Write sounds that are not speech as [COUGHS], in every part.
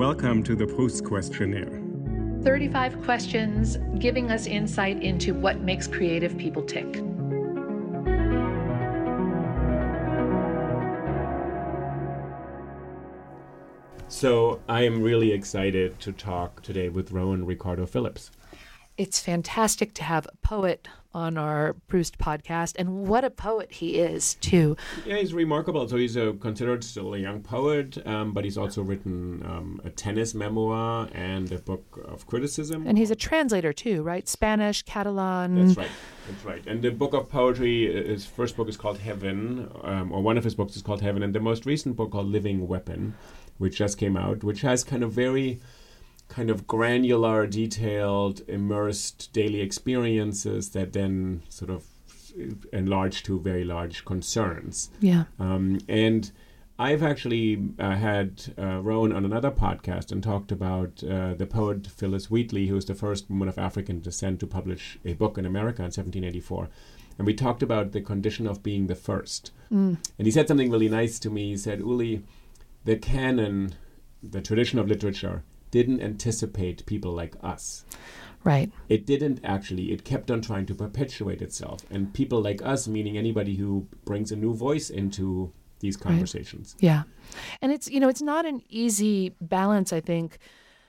Welcome to the Proust Questionnaire. 35 questions giving us insight into what makes creative people tick. So, I am really excited to talk today with Rowan Ricardo Phillips. It's fantastic to have a poet on our Proust podcast, and what a poet he is, too. Yeah, he's remarkable. So, he's a, considered still a young poet, um, but he's also written um, a tennis memoir and a book of criticism. And he's a translator, too, right? Spanish, Catalan. That's right. That's right. And the book of poetry, his first book is called Heaven, um, or one of his books is called Heaven, and the most recent book called Living Weapon, which just came out, which has kind of very kind of granular, detailed, immersed daily experiences that then sort of enlarge to very large concerns. Yeah. Um, and I've actually uh, had uh, Rowan on another podcast and talked about uh, the poet Phillis Wheatley, who was the first woman of African descent to publish a book in America in 1784. And we talked about the condition of being the first. Mm. And he said something really nice to me. He said, Uli, the canon, the tradition of literature, didn't anticipate people like us. Right. It didn't actually. It kept on trying to perpetuate itself. And people like us, meaning anybody who brings a new voice into these conversations. Right. Yeah. And it's, you know, it's not an easy balance, I think,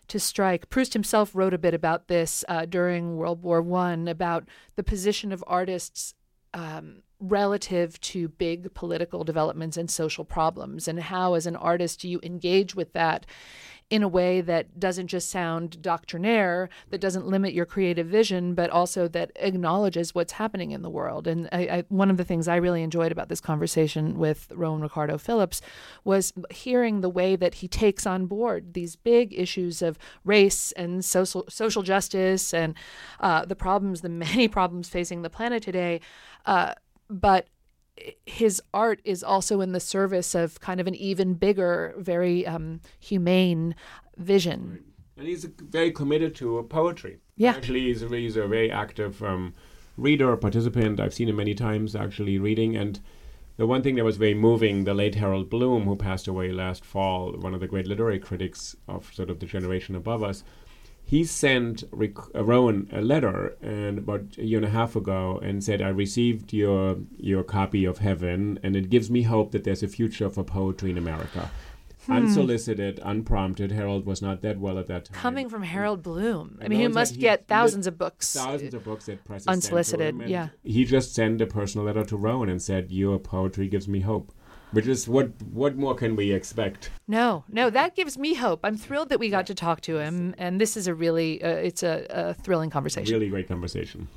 to strike. Proust himself wrote a bit about this uh, during World War One about the position of artists um, relative to big political developments and social problems, and how, as an artist, you engage with that in a way that doesn't just sound doctrinaire, that doesn't limit your creative vision, but also that acknowledges what's happening in the world. And I, I, one of the things I really enjoyed about this conversation with Rowan Ricardo Phillips was hearing the way that he takes on board these big issues of race and social social justice and uh, the problems, the many [LAUGHS] problems facing the planet today. Uh, but his art is also in the service of kind of an even bigger, very um, humane vision. And he's very committed to poetry. Yeah. Actually, he's a, he's a very active um, reader, participant. I've seen him many times actually reading. And the one thing that was very moving, the late Harold Bloom, who passed away last fall, one of the great literary critics of sort of the generation above us, he sent Ric- uh, Rowan a letter and about a year and a half ago and said, "I received your your copy of Heaven, and it gives me hope that there's a future for poetry in America." Hmm. Unsolicited, unprompted. Harold was not that well at that time. Coming from Harold Bloom, I mean, he must he get thousands of books. Thousands of books that press Unsolicited, yeah. He just sent a personal letter to Rowan and said, "Your poetry gives me hope." Which is what what more can we expect? No, no, that gives me hope. I'm thrilled that we got to talk to him, and this is a really, uh, it's a, a thrilling conversation. Really great conversation.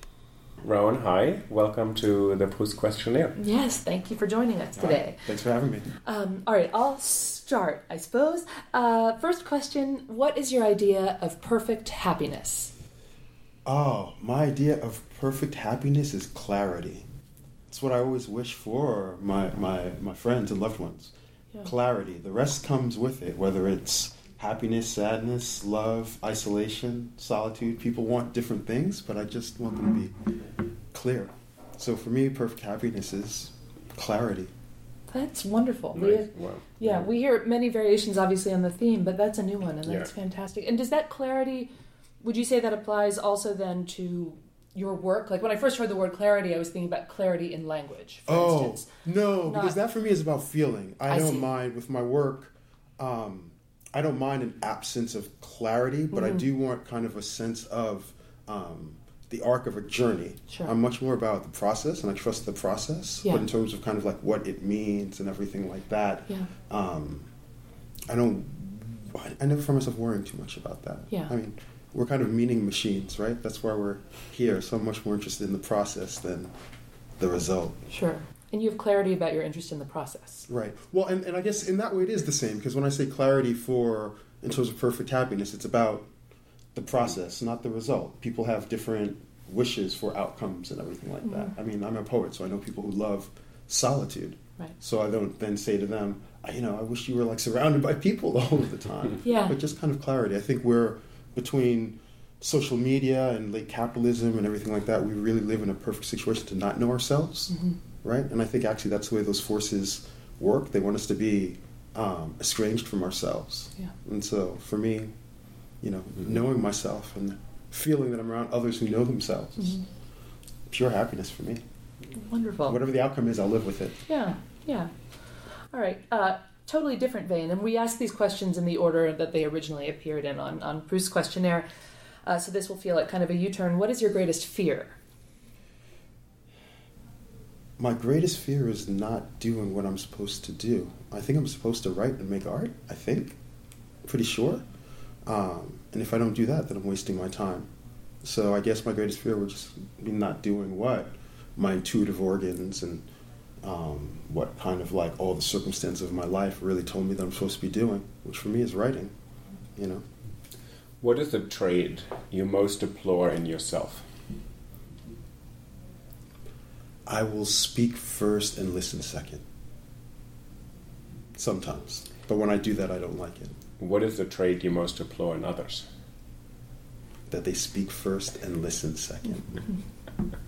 Rowan, hi. Welcome to the Proust Questionnaire. Yes, thank you for joining us today. Thanks for having me. Um, all right, I'll start, I suppose. Uh, first question What is your idea of perfect happiness? Oh, my idea of perfect happiness is clarity. It's what I always wish for my, my, my friends and loved ones. Clarity. The rest comes with it, whether it's happiness, sadness, love, isolation, solitude. People want different things, but I just want them to be clear. So for me, perfect happiness is clarity. That's wonderful. We Nice. have- Wow. yeah, we hear many variations obviously on the theme, but that's a new one, and that's Yeah. fantastic. And does that clarity, would you say that applies also then to your work? Like when I first heard the word clarity, I was thinking about clarity in language, for oh instance. no, Not- because that for me is about feeling. I, I don't see. mind with my work. Um, I don't mind an absence of clarity, but I Mm-hmm. do want kind of a sense of um, the arc of a journey. Sure. I'm much more about the process, and I trust the process. Yeah. But in terms of kind of like what it means and everything like that, Yeah. um, I don't. I- I never find myself worrying too much about that. Yeah. I mean, we're kind of meaning machines, right? That's why we're here. So I'm much more interested in the process than the result. Sure. And you have clarity about your interest in the process. Right. Well, and, and I guess in that way it is the same because when I say clarity for in terms of perfect happiness, it's about the process, not the result. People have different wishes for outcomes and everything like that. Mm-hmm. I mean, I'm a poet, so I know people who love solitude. Right. So I don't then say to them, "I- you know, I wish you were like surrounded by people [LAUGHS] all of the time. Yeah. But just kind of clarity. I think we're between social media and late capitalism and everything like that. We really live in a perfect situation to not know ourselves, Mm-hmm. right? And I think actually that's the way those forces work. They want us to be um, estranged from ourselves. Yeah. And so for me, you know, knowing myself and feeling that I'm around others who know themselves is pure happiness for me. Wonderful. Whatever the outcome is, I'll live with it. Yeah, yeah. All right. Uh, totally different vein. And we ask these questions in the order that they originally appeared in on, on Proust's questionnaire. Uh, so this will feel like kind of a U turn. What is your greatest fear? My greatest fear is not doing what I'm supposed to do. I think I'm supposed to write and make art. I think, pretty sure. Um, and if I don't do that, then I'm wasting my time. So I guess my greatest fear would just be not doing what my intuitive organs and um, what kind of like all the circumstances of my life really told me that I'm supposed to be doing, which for me is writing. You know. What is the trait you most deplore in yourself? I will speak first and listen second. Sometimes. But when I do that, I don't like it. What is the trait you most deplore in others? That they speak first and listen second.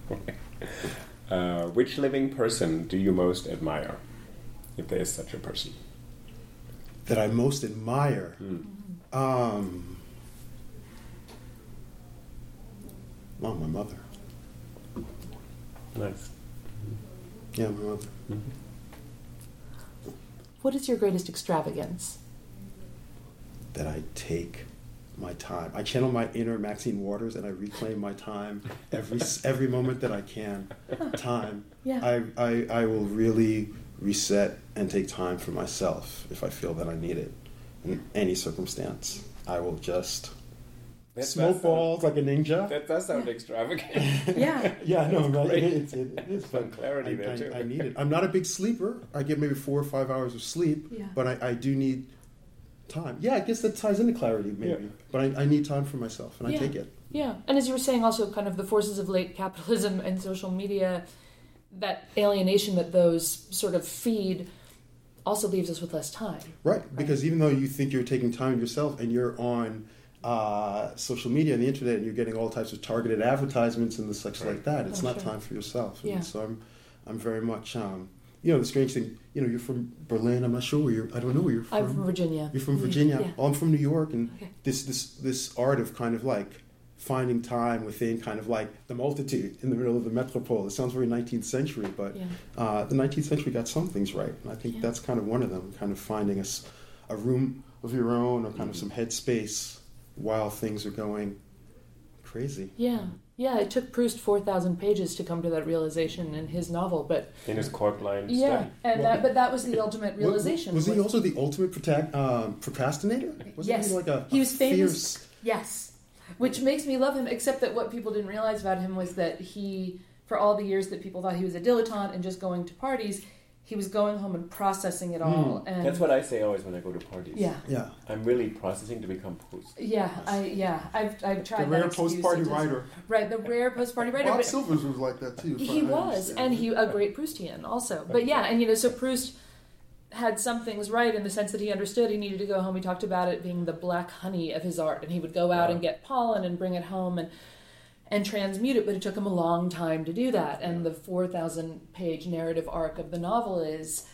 [LAUGHS] Uh, which living person do you most admire, if there is such a person? That I most admire. Um, well, my mother. Nice. Yeah, my mother. What is your greatest extravagance? That I take my time. I channel my inner Maxine Waters and I reclaim my time every every moment that I can. Time. Yeah. I, I I will really reset and take time for myself if I feel that I need it. In any circumstance, I will just That smoke does balls like a ninja. That does sound extravagant. [LAUGHS] Yeah. yeah, I know, right? It, it's- it, it is Some but clarity I, there, I- too. I need it. I'm not a big sleeper. I get maybe four or five hours of sleep, Yeah. but I, I do need time. Yeah, I guess that ties into clarity, maybe. Yeah. But I, I need time for myself, and Yeah. I take it. Yeah. And as you were saying, also kind of the forces of late capitalism and social media, that alienation that those sort of feed also leaves us with less time. Right, because even though you think you're taking time of yourself and you're on uh, social media and the internet and you're getting all types of targeted advertisements and the such like that, it's Oh, not sure. time for yourself. And Yeah. so I'm, I'm very much, um, you know, the strange thing, you know, you're from Berlin. I'm not sure where you're. I don't know where you're from. I'm from Virginia. You're from Virginia. Yeah. Oh, I'm from New York, and Okay. this this this art of kind of like finding time within kind of like the multitude in the middle of the metropole. It sounds very 19th century, but Yeah. uh, the 19th century got some things right, and I think Yeah. that's kind of one of them. Kind of finding a, a room of your own, or kind of some headspace while things are going crazy. Yeah. Yeah. It took Proust 4,000 pages to come to that realization in his novel, but In his cork-lined yeah. study. And that, but that was the ultimate realization. Was, he was- also the ultimate protag- um, procrastinator? Wasn't Yes. he like a He was famous- fierce- Yes. Which makes me love him, except that what people didn't realize about him was that he, for all the years that people thought he was a dilettante and just going to parties, he was going home and processing it hmm. all. And That's what I say always when I go to parties. Yeah. Yeah. I'm really processing to become Proust. Yeah, I yeah, I've I've tried The rare post-party writer. Right, the rare post-party writer. Bob but- Silvers was like that too. he I was, understand. and he a great Proustian also. But yeah, and you know, so Proust had some things right in the sense that he understood he needed to go home. He talked about it being the black honey of his art, and he would go out and get pollen and bring it home and and transmute it. But it took him a long time to do that. And the four thousand page narrative arc of the novel is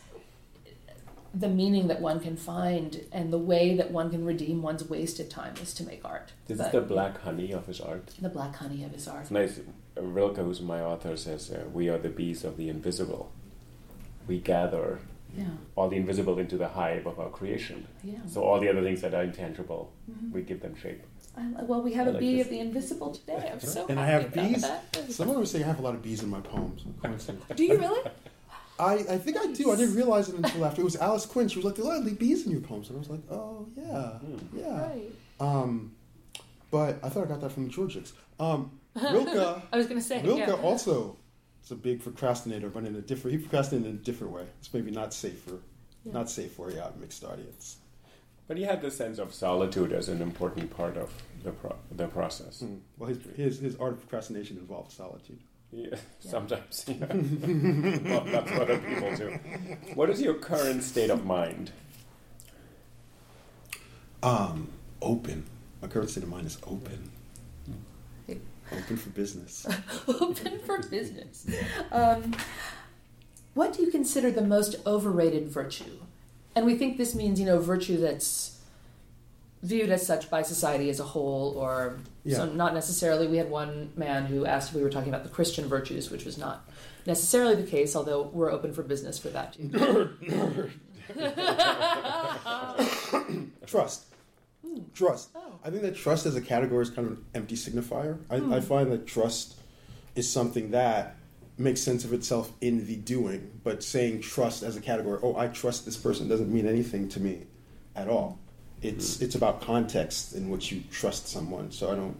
the meaning that one can find and the way that one can redeem one's wasted time is to make art. This But- is the black honey of his art. the black honey of his art. It's nice. Rilke, who's my author, says, uh, We are the bees of the invisible. We gather Yeah, all the invisible into the hive of our creation. yeah. So all the other things that are intangible, Mhm. we give them shape. I, well, we have I a like bee this. of the invisible today. I'm so And I happy have about bees. that. Someone was saying I have a lot of bees in my poems. [LAUGHS] Do you really? I, I think I do. I didn't realize it until after. It was Alice Quinn. She was like, "There are a lot of bees in your poems," and I was like, "Oh yeah, Hmm. yeah." Right. Um, but I thought I got that from the Georgics. Um, Rilke, [LAUGHS] I was going to say. Rilke yeah. also is a big procrastinator, but in a different. He procrastinated in a different way. It's maybe not safe for, Yeah. not safe for a uh, mixed audience. But he had the sense of solitude as an important part of the, pro- the process. Hmm. Well, his, his his art of procrastination involved solitude. Yeah, [LAUGHS] sometimes. Yeah. [LAUGHS] well, that's what other people do. What is your current state of mind? Um, open. My current state of mind is open. Open for business. [LAUGHS] Open for business. Um, what do you consider the most overrated virtue? And we think this means, you know, virtue that's viewed as such by society as a whole, or so not necessarily. We had one man who asked if we were talking about the Christian virtues, which was not necessarily the case, although we're open for business for that too. [COUGHS] Trust. Hmm. Trust. Oh. I think that trust as a category is kind of an empty signifier. I, I hmm. find that trust is something that makes sense of itself in the doing, but saying trust as a category, oh, I trust this person, doesn't mean anything to me at all. It's it's about context in which you trust someone. So I don't.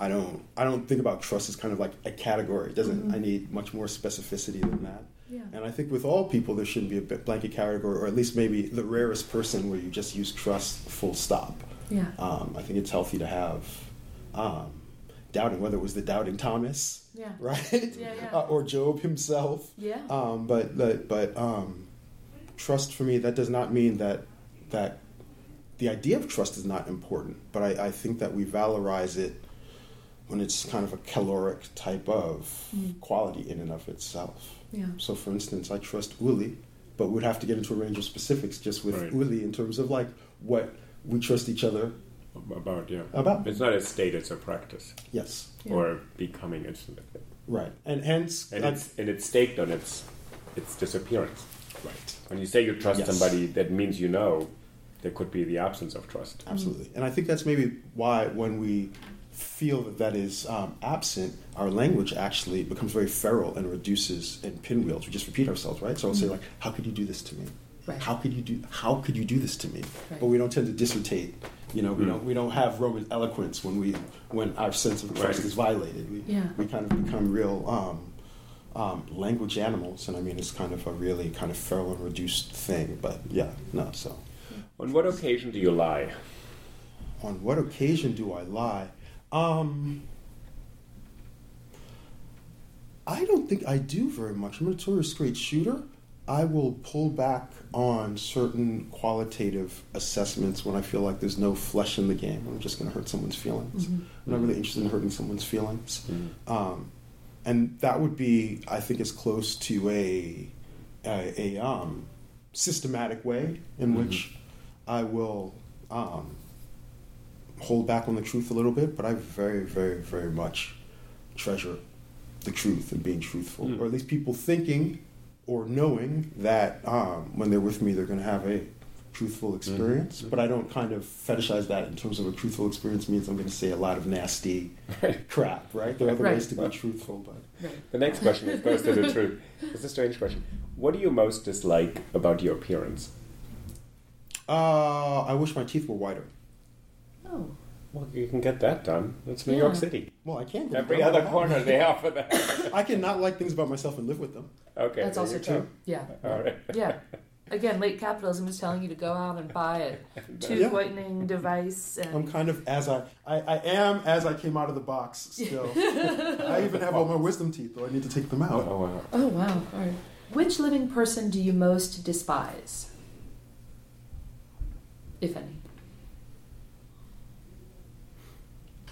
I don't. I don't think about trust as kind of like a category. It doesn't. I need much more specificity than that. Yeah. And I think with all people, there shouldn't be a blanket category, or at least maybe the rarest person where you just use trust full stop. Yeah. Um, I think it's healthy to have um, doubting, whether it was the doubting Thomas, Yeah. right? Yeah, yeah. Uh, [LAUGHS] or Job himself. Yeah. Um, but but, but um, trust for me, that does not mean that that the idea of trust is not important. But I, I think that we valorize it when it's kind of a caloric type of quality in and of itself. Yeah. So, for instance, I trust Uli, but we'd have to get into a range of specifics just with Right. Uli in terms of like what we trust each other About, yeah. about. It's not a state, it's a practice. Yes, Yeah. Or becoming it. right, and hence, And I- it's, and it's staked on its, its disappearance. right, When you say you trust Yes. somebody, that means you know there could be the absence of trust. absolutely. And I think that's maybe why when we feel that that is um, absent, our language actually becomes very feral and reduces in pinwheels. We just repeat ourselves, right? So I'll say like, "How could you do this to me? Right. How could you do? How could you do this to me?" Right. But we don't tend to dissertate. You know, we Mm. don't we don't have Roman eloquence when we when our sense of trust Right. is violated. We Yeah. we kind of become real um, um, language animals, and I mean it's kind of a really kind of feral and reduced thing. But yeah, no. So On what occasion do you lie? on what occasion do I lie? Um, I don't think I do very much. I'm a notorious great shooter. I will pull back on certain qualitative assessments when I feel like there's no flesh in the game. I'm just going to hurt someone's feelings. I'm not really interested in hurting someone's feelings. Um, and that would be, I think, as close to a a, a um, systematic way in which I will um, hold back on the truth a little bit. But I very, very, very much treasure the truth and being truthful, Mm. or at least people thinking or knowing that um, when they're with me, they're going to have a truthful experience. But I don't kind of fetishize that in terms of a truthful experience means I'm going to say a lot of nasty crap, right? There are other Right. ways to be truthful, but Right. The next question is close to the truth. It's a strange question. What do you most dislike about your appearance? uh, I wish my teeth were whiter. Oh. Well, you can get that done. It's New Yeah. York City. Well, I can't. Every other corner they offer that. [LAUGHS] I cannot like things about myself and live with them. Okay. That's also true. Yeah. [LAUGHS] All right. Yeah. Again, late capitalism is telling you to go out and buy a [LAUGHS] tooth Yeah. whitening device. And I'm kind of as I, I, I am as I came out of the box still. [LAUGHS] I even have all my wisdom teeth, though I need to take them out. Oh, wow. Oh wow! All right. Which living person do you most despise, if any?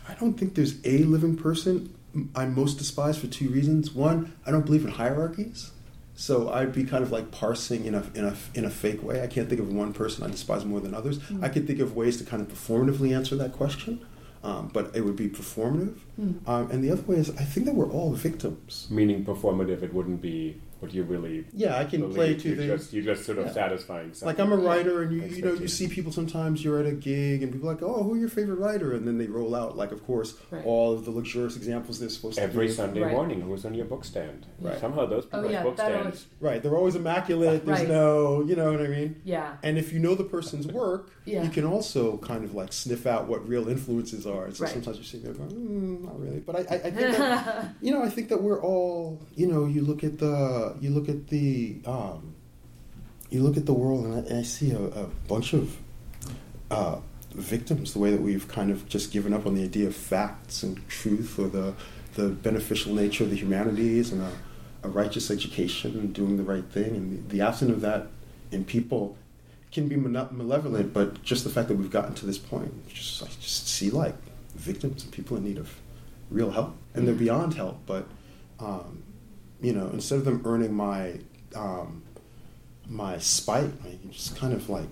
I don't think there's a living person I most despise for two reasons. One, I don't believe in hierarchies. So I'd be kind of like parsing in a in a in a fake way. I can't think of one person I despise more than others. Mm. I could think of ways to kind of performatively answer that question, um, but it would be performative. Mm. Um, and the other way is I think that we're all victims. Meaning performative, it wouldn't be what you really Yeah, I can believe. play two you things. Just, you just sort of Yeah. satisfying something. Like I'm a writer, and you you know you see people sometimes. You're at a gig, and people are like, "Oh, who are your favorite writer?" And then they roll out, like, of course, Right. all of the luxurious examples they're supposed Every to. every Sunday Right. morning, who's on your book stand? Right. Somehow those Oh, people's yeah, book stands. always- Right, they're always immaculate. There's Right. no, you know what I mean. Yeah. And if you know the person's work, Yeah. you can also kind of like sniff out what real influences are. And so Right. sometimes you're sitting there going, mm, not really. But I, I, I think that, [LAUGHS] you know, I think that we're all, you know, you look at the, you look at the, um, you look at the world, and I, and I see a, a bunch of uh, victims. The way that we've kind of just given up on the idea of facts and truth, or the the beneficial nature of the humanities, and a, a righteous education, and doing the right thing, and the, the absence of that in people can be malevolent, but just the fact that we've gotten to this point, just I just see like victims and people in need of real help, and they're beyond help. But um, you know, instead of them earning my um, my spite, I just kind of like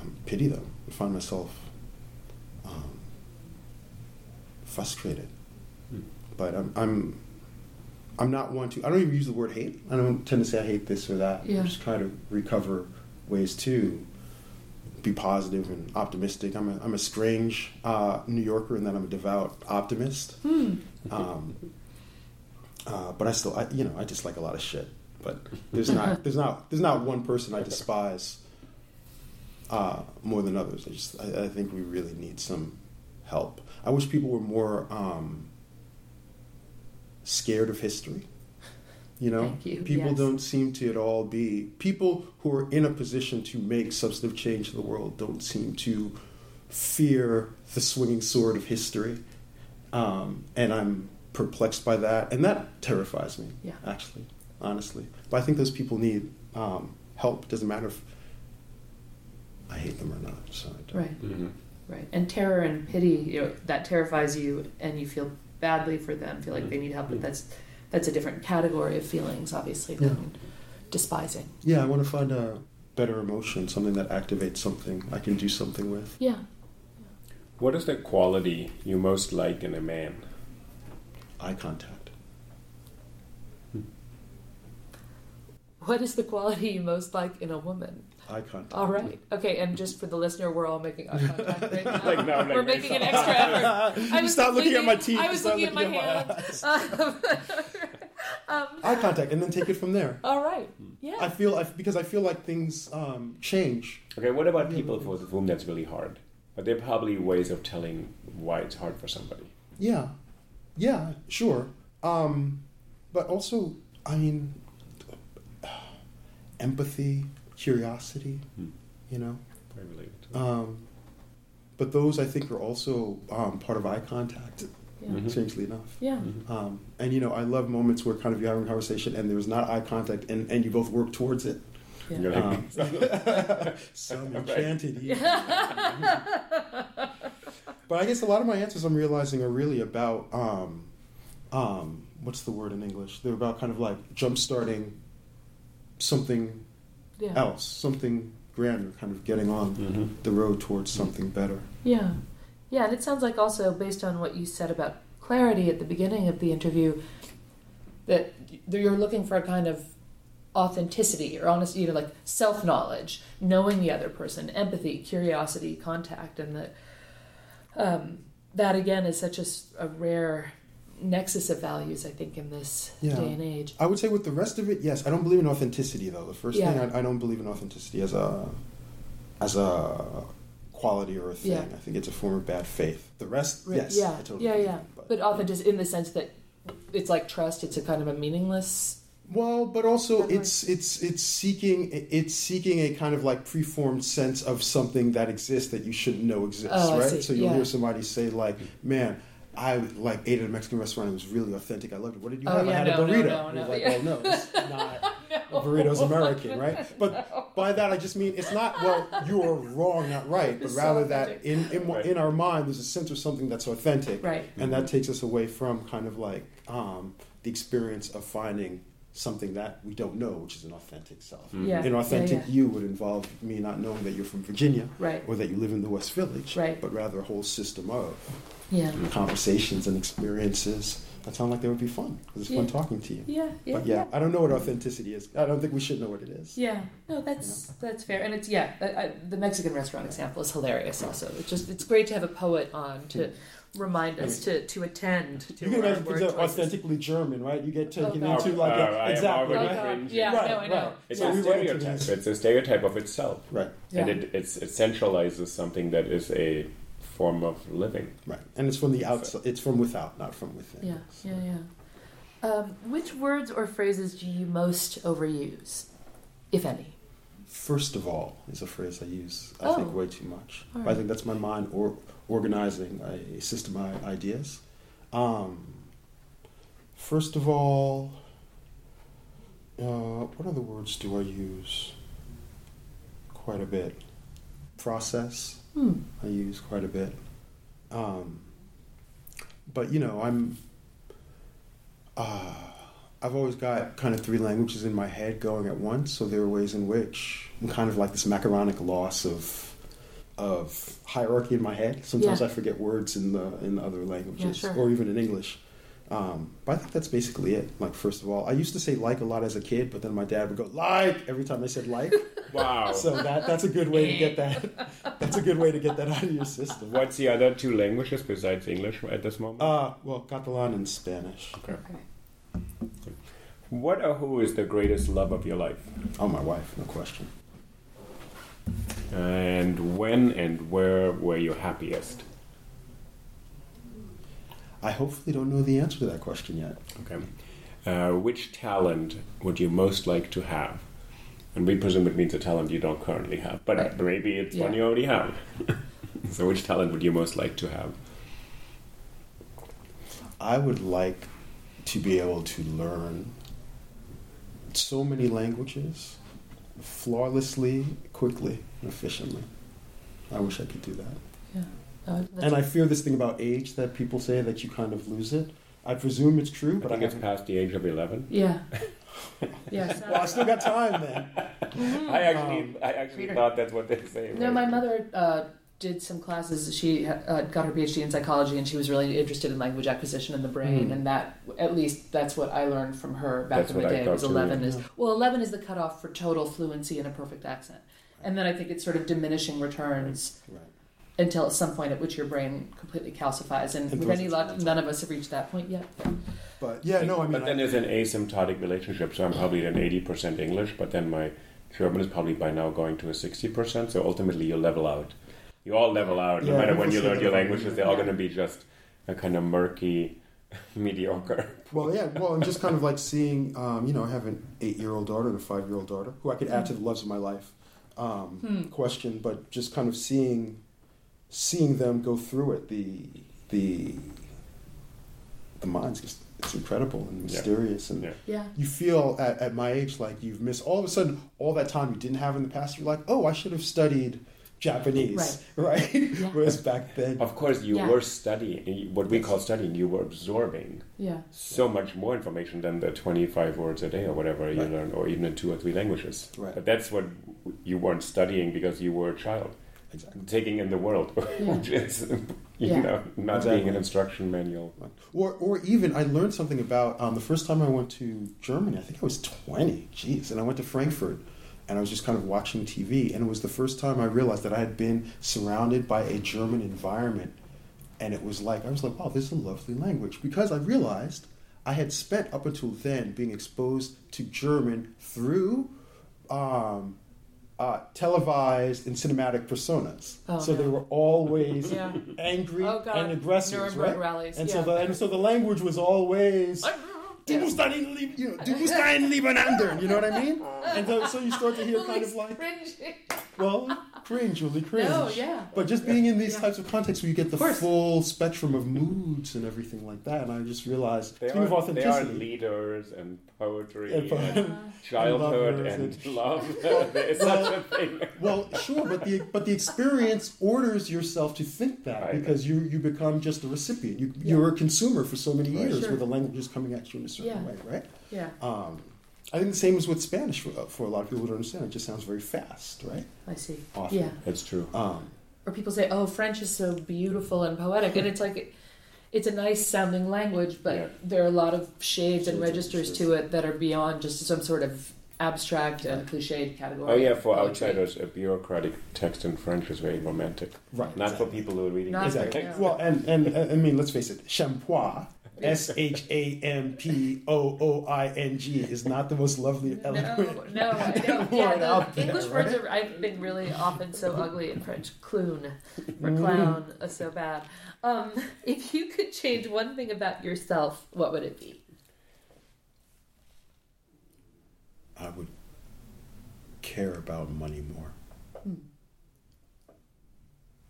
um, pity them. I find myself um, frustrated, Hmm. but I'm, I'm I'm not one to. I don't even use the word hate. I don't tend to say I hate this or that. Yeah. I'm just trying to recover ways to be positive and optimistic. I'm a, I'm a strange uh, New Yorker in that I'm a devout optimist. Hmm. Um, uh, but I still, I, you know, I dislike a lot of shit. But there's not, [LAUGHS] there's not, there's not one person I despise uh, more than others. I just, I, I think we really need some help. I wish people were more um, scared of history. You know, Thank you, people yes. don't seem to at all be people who are in a position to make substantive change in the world. Don't seem to fear the swinging sword of history, um, and I'm perplexed by that, and that terrifies me. Yeah. actually, honestly. But I think those people need um, help. It doesn't matter if I hate them or not. So I don't. Right. Mhm. Right. And terror and pity, you know, that terrifies you and you feel badly for them, feel like they need help, but that's that's a different category of feelings, obviously, than despising. Yeah, I want to find a better emotion, something that activates something I can do something with. Yeah. What is the quality you most like in a man? Eye contact. Hmm. What is the quality you most like in a woman? Eye contact. All right. Okay, and just for the listener, we're all making eye contact right [LAUGHS] now. like, no, we're making an extra effort. [LAUGHS] I was Stop looking at my teeth. I was Stop looking at my looking hand. [LAUGHS] um, Eye contact, and then take it from there. all right. Yeah. I feel I, because I feel like things um, change. Okay, what about people for whom that's really hard? But there are probably ways of telling why it's hard for somebody. Yeah, yeah, sure. Um, but also, I mean, [SIGHS] empathy, curiosity. Hmm. You know. Very related. Um, but those I think are also um, part of eye contact. Yeah. Mhm. Strangely enough. Yeah. Mhm. Um, and you know, I love moments where kind of you're having a conversation and there's not eye contact, and, and you both work towards it. Yeah. You're like, Um, [LAUGHS] some enchanted [LAUGHS] evening. but I guess a lot of my answers I'm realizing are really about um, um, what's the word in English? They're about kind of like jump starting something Yeah. else, something grander, kind of getting on Mhm. the road towards something better. Yeah. Yeah, and it sounds like also based on what you said about clarity at the beginning of the interview that you're looking for a kind of authenticity or honesty, you know, like self-knowledge, knowing the other person, empathy, curiosity, contact and that um, that again is such a, a, rare nexus of values I think in this Yeah. day and age. I would say with the rest of it, yes. I don't believe in authenticity though. The first Yeah. thing I, I don't believe in authenticity as a as a quality or a thing. Yeah. I think it's a form of bad faith. The rest, Right, yes, yeah, I totally yeah, yeah. in, But authentic in the sense that it's like trust, it's a kind of a meaningless well, but also it's it's it's seeking it's seeking a kind of like preformed sense of something that exists that you shouldn't know exists, Oh, right? So you'll yeah. hear somebody say like, "Man." I like ate at a Mexican restaurant. It was really authentic. I loved it. What did you Oh, have? yeah, I had no, a no, burrito. no, no, it's like, yeah. well, no, it's [LAUGHS] not. A [LAUGHS] burrito's American, right? [LAUGHS] But by that I just mean it's not well you are wrong, not right, but It's so rather that in in, Right. in our mind there's a sense of something that's authentic, Right. and that takes us away from kind of like um, the experience of finding something that we don't know, which is an authentic self. Yeah. An authentic yeah, yeah. you would involve me not knowing that you're from Virginia Right. or that you live in the West Village, Right. but rather a whole system of Yeah. conversations and experiences that sound like they would be fun because it's fun talking to you. Yeah. Yeah. But yeah, I don't know what authenticity is. I don't think we should know what it is. Yeah, no, that's that's fair, and it's yeah. I, I, the Mexican restaurant example is hilarious. Also, it's just it's great to have a poet on to remind us to to attend to You can our imagine word things that are authentically German, right? You get taken Oh, God. into like Uh, a, I am exactly Oh, right. God. Yeah, Right, no, I know. right. It's So a we went into stereotype. It's a stereotype of itself, Right, and it it's, it centralizes something that is a form of living. right, and it's from the outside. It's from without, not from within. Yeah, yeah, yeah. Um, which words or phrases do you most overuse, if any? First of all, is a phrase I use. I Oh. think way too much. All I think that's my mind or organizing a system of ideas. Um, first of all, uh, what other words do I use? Quite a bit. Process. Hmm. I use quite a bit. Um, but you know, I'm. Uh, I've always got kind of three languages in my head going at once, so there are ways in which I'm kind of like this macaronic loss of of hierarchy in my head. Sometimes Yeah. I forget words in the in other languages sure. or even in English. Um, but I think that's basically it. Like first of all, I used to say like a lot as a kid, but then my dad would go like every time I said like. [LAUGHS] Wow. so that that's a good way to get that. [LAUGHS] That's a good way to get that out of your system. What's the other two languages besides English at this moment? Uh, well, Catalan and Spanish. okay. What or who is the greatest love of your life? Oh, my wife, no question. And when and where were you happiest? I hopefully don't know the answer to that question yet. Okay. Uh, which talent would you most like to have? And we presume it means a talent you don't currently have, but Right. maybe it's one you already have. [LAUGHS] so, which talent would you most like to have? I would like to be able to learn so many languages flawlessly, quickly, and efficiently. I wish I could do that. Yeah. Uh, And I fear this thing about age that people say that you kind of lose it. I presume it's true, but I but think I it's past the age of 11. yeah. [LAUGHS] yeah. Well, I still got time then. I actually, Um, I actually Peter. thought that's what they say. No, right? my mother uh, did some classes. She uh, got her PhD in psychology, and she was really interested in language acquisition in the brain. Hmm. And that, at least, that's what I learned from her back That's in the what I day. thought Was too, eleven yeah. is well, eleven is the cutoff for total fluency and a perfect accent. And then I think it's sort of diminishing returns Right. Until at some point at which your brain completely calcifies. And And with any luck, none of us have reached that point yet. But yeah, no, I mean, but then I, there's an asymptotic relationship, so I'm probably at an 80% English, but then my German is probably by now going to a 60%, so ultimately you level out. You all level out, no Yeah, matter when you learn your languages, they're all going to be just a kind of murky, [LAUGHS] mediocre. well, yeah, well, and just kind of like seeing, um, you know, I have an eight-year-old daughter and a five-year-old daughter who I could add to the loves of my life um, Hmm. question, but just kind of seeing, seeing them go through it, the the the mind's just it's incredible and Yeah. mysterious and. Yeah. Yeah. You feel at, at my age like you've missed all of a sudden all that time you didn't have in the past. You're like, oh, I should have studied Japanese, right? [LAUGHS] Whereas back then, Of course, you Yeah. were studying, what we call studying, you were absorbing Yeah. so much more information than the 25 words a day or whatever you learn, or even in two or three languages. Right. But that's what you weren't studying because you were a child. Exactly. taking in the world, [LAUGHS] which is, you Yeah. know, not Exactly. being an instruction manual. Or, or even I learned something about um, the first time I went to Germany. I think I was 20. Jeez, and I went to Frankfurt, and I was just kind of watching TV, and it was the first time I realized that I had been surrounded by a German environment, and it was like I was like, wow, this is a lovely language because I realized I had spent up until then being exposed to German through. Um, uh, televised and cinematic personas, Oh, so they were always Yeah. angry Oh, and aggressive, right? rallies, And yeah. so the and so the language was always Du musst dein Lieb- you know, du musst dein Liebenander, you know what I mean? And so, so you start to hear kind of like, [LAUGHS] well, cringe, really cringe. No, yeah. But just being in these Yeah. types of contexts where you get the full spectrum of moods and everything like that, and I just realized, They speaking are, of they are leaders and poetry And and, po- [LAUGHS] childhood lovers and, and- love. [LAUGHS] there is such a thing. well, sure, but the but the experience orders yourself to think that Right. because you you become just a recipient. You you're a consumer for so many Right. years Sure. where the language is coming at you in a certain Yeah. way, right? Yeah. Um, I think the same is with Spanish for, for a lot of people who don't understand. It just sounds very fast, right? I see. Often. Yeah. That's true. Um, Or people say, "Oh, French is so beautiful and poetic," and it's like. It's a nice sounding language, but Yeah. there are a lot of shades and Shades and registers to it that are beyond just some sort of abstract and cliched category. Oh yeah, for poetry. outsiders, a bureaucratic text in French is very romantic. right. Not exactly. for people who are reading. Not- Exactly. Yeah. Well, and, and and I mean, let's face it, shampooing, S H A M P O O I N G, is not the most lovely, No, eloquent. no, I don't. Yeah, the out there, English right? words are. I've been really often so ugly in French. Clown or Mm-hmm. clown are so bad. Um, if you could change one thing about yourself, what would it be? I would care about money more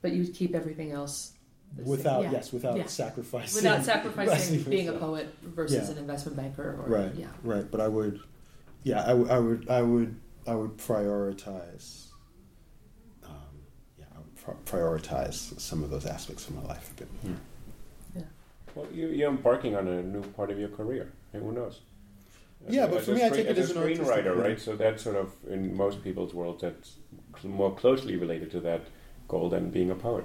But you would keep everything else the same. without Yeah. yes, without Yeah. sacrificing without [LAUGHS] sacrificing sacrificing being a poet versus Yeah. an investment banker. Or, Right. Yeah. Right. But I would, yeah, I would, I would, I would, I would prioritize. Um, yeah, I would pri- prioritize some of those aspects of my life a bit more. Well, you, you're embarking on a new part of your career. and Who knows? As Yeah, a- but as for a me, I take it as as a an artistic screenwriter, thing. right? So that's sort of in most people's world that's cl- more closely related to that goal than being a poet.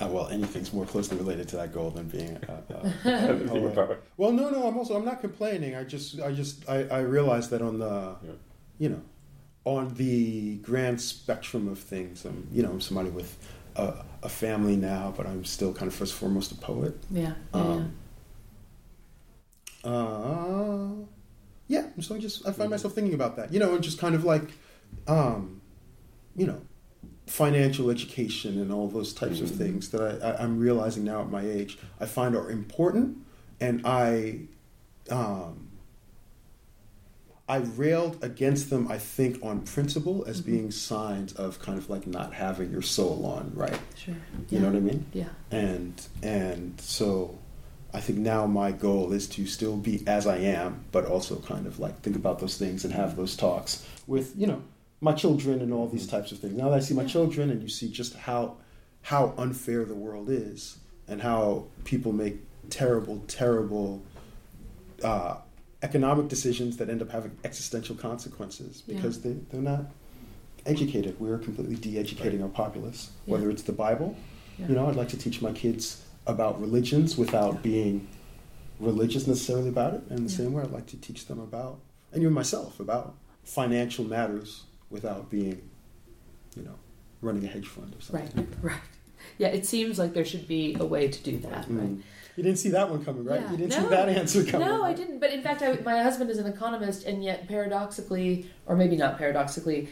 Uh, well, anything's more closely related to that goal than being [LAUGHS] a, a, a Than poet. poet. Well, no, no. I'm also I'm not complaining. I just I just I, I realize that on the Yeah. you know on the grand spectrum of things, I'm you know I'm somebody with a, a family now, but I'm still kind of first and foremost a poet. Yeah. yeah, Um, uh, yeah. So I just I find myself thinking about that. You know, and just kind of like, um, you know, financial education and all those types of Mhm. things that I, I'm realizing now at my age I find are important, and I, um, I railed against them. I think on principle as Mhm. being signs of kind of like not having your soul on right. Sure. You know what I mean? Yeah. and and so I think now my goal is to still be as I am, but also kind of like think about those things and have those talks with you know my children and all these types of things. Now that I see my children and you see just how how unfair the world is and how people make terrible, terrible uh, economic decisions that end up having existential consequences Yeah. because they, they're not educated. We're completely de-educating our populace. Yeah. Whether it's the Bible, Yeah. you know, I'd like to teach my kids about religions without being religious necessarily about it. And the Yeah. same way, I'd like to teach them about, and even myself, about financial matters without being, you know, running a hedge fund or something. Right. [LAUGHS] Right. Yeah. It seems like there should be a way to do that. Right. Mm. You didn't see that one coming, right? Yeah. You didn't No. see that answer coming. No, I didn't. But in fact, I, my husband is an economist, and yet paradoxically, or maybe not paradoxically,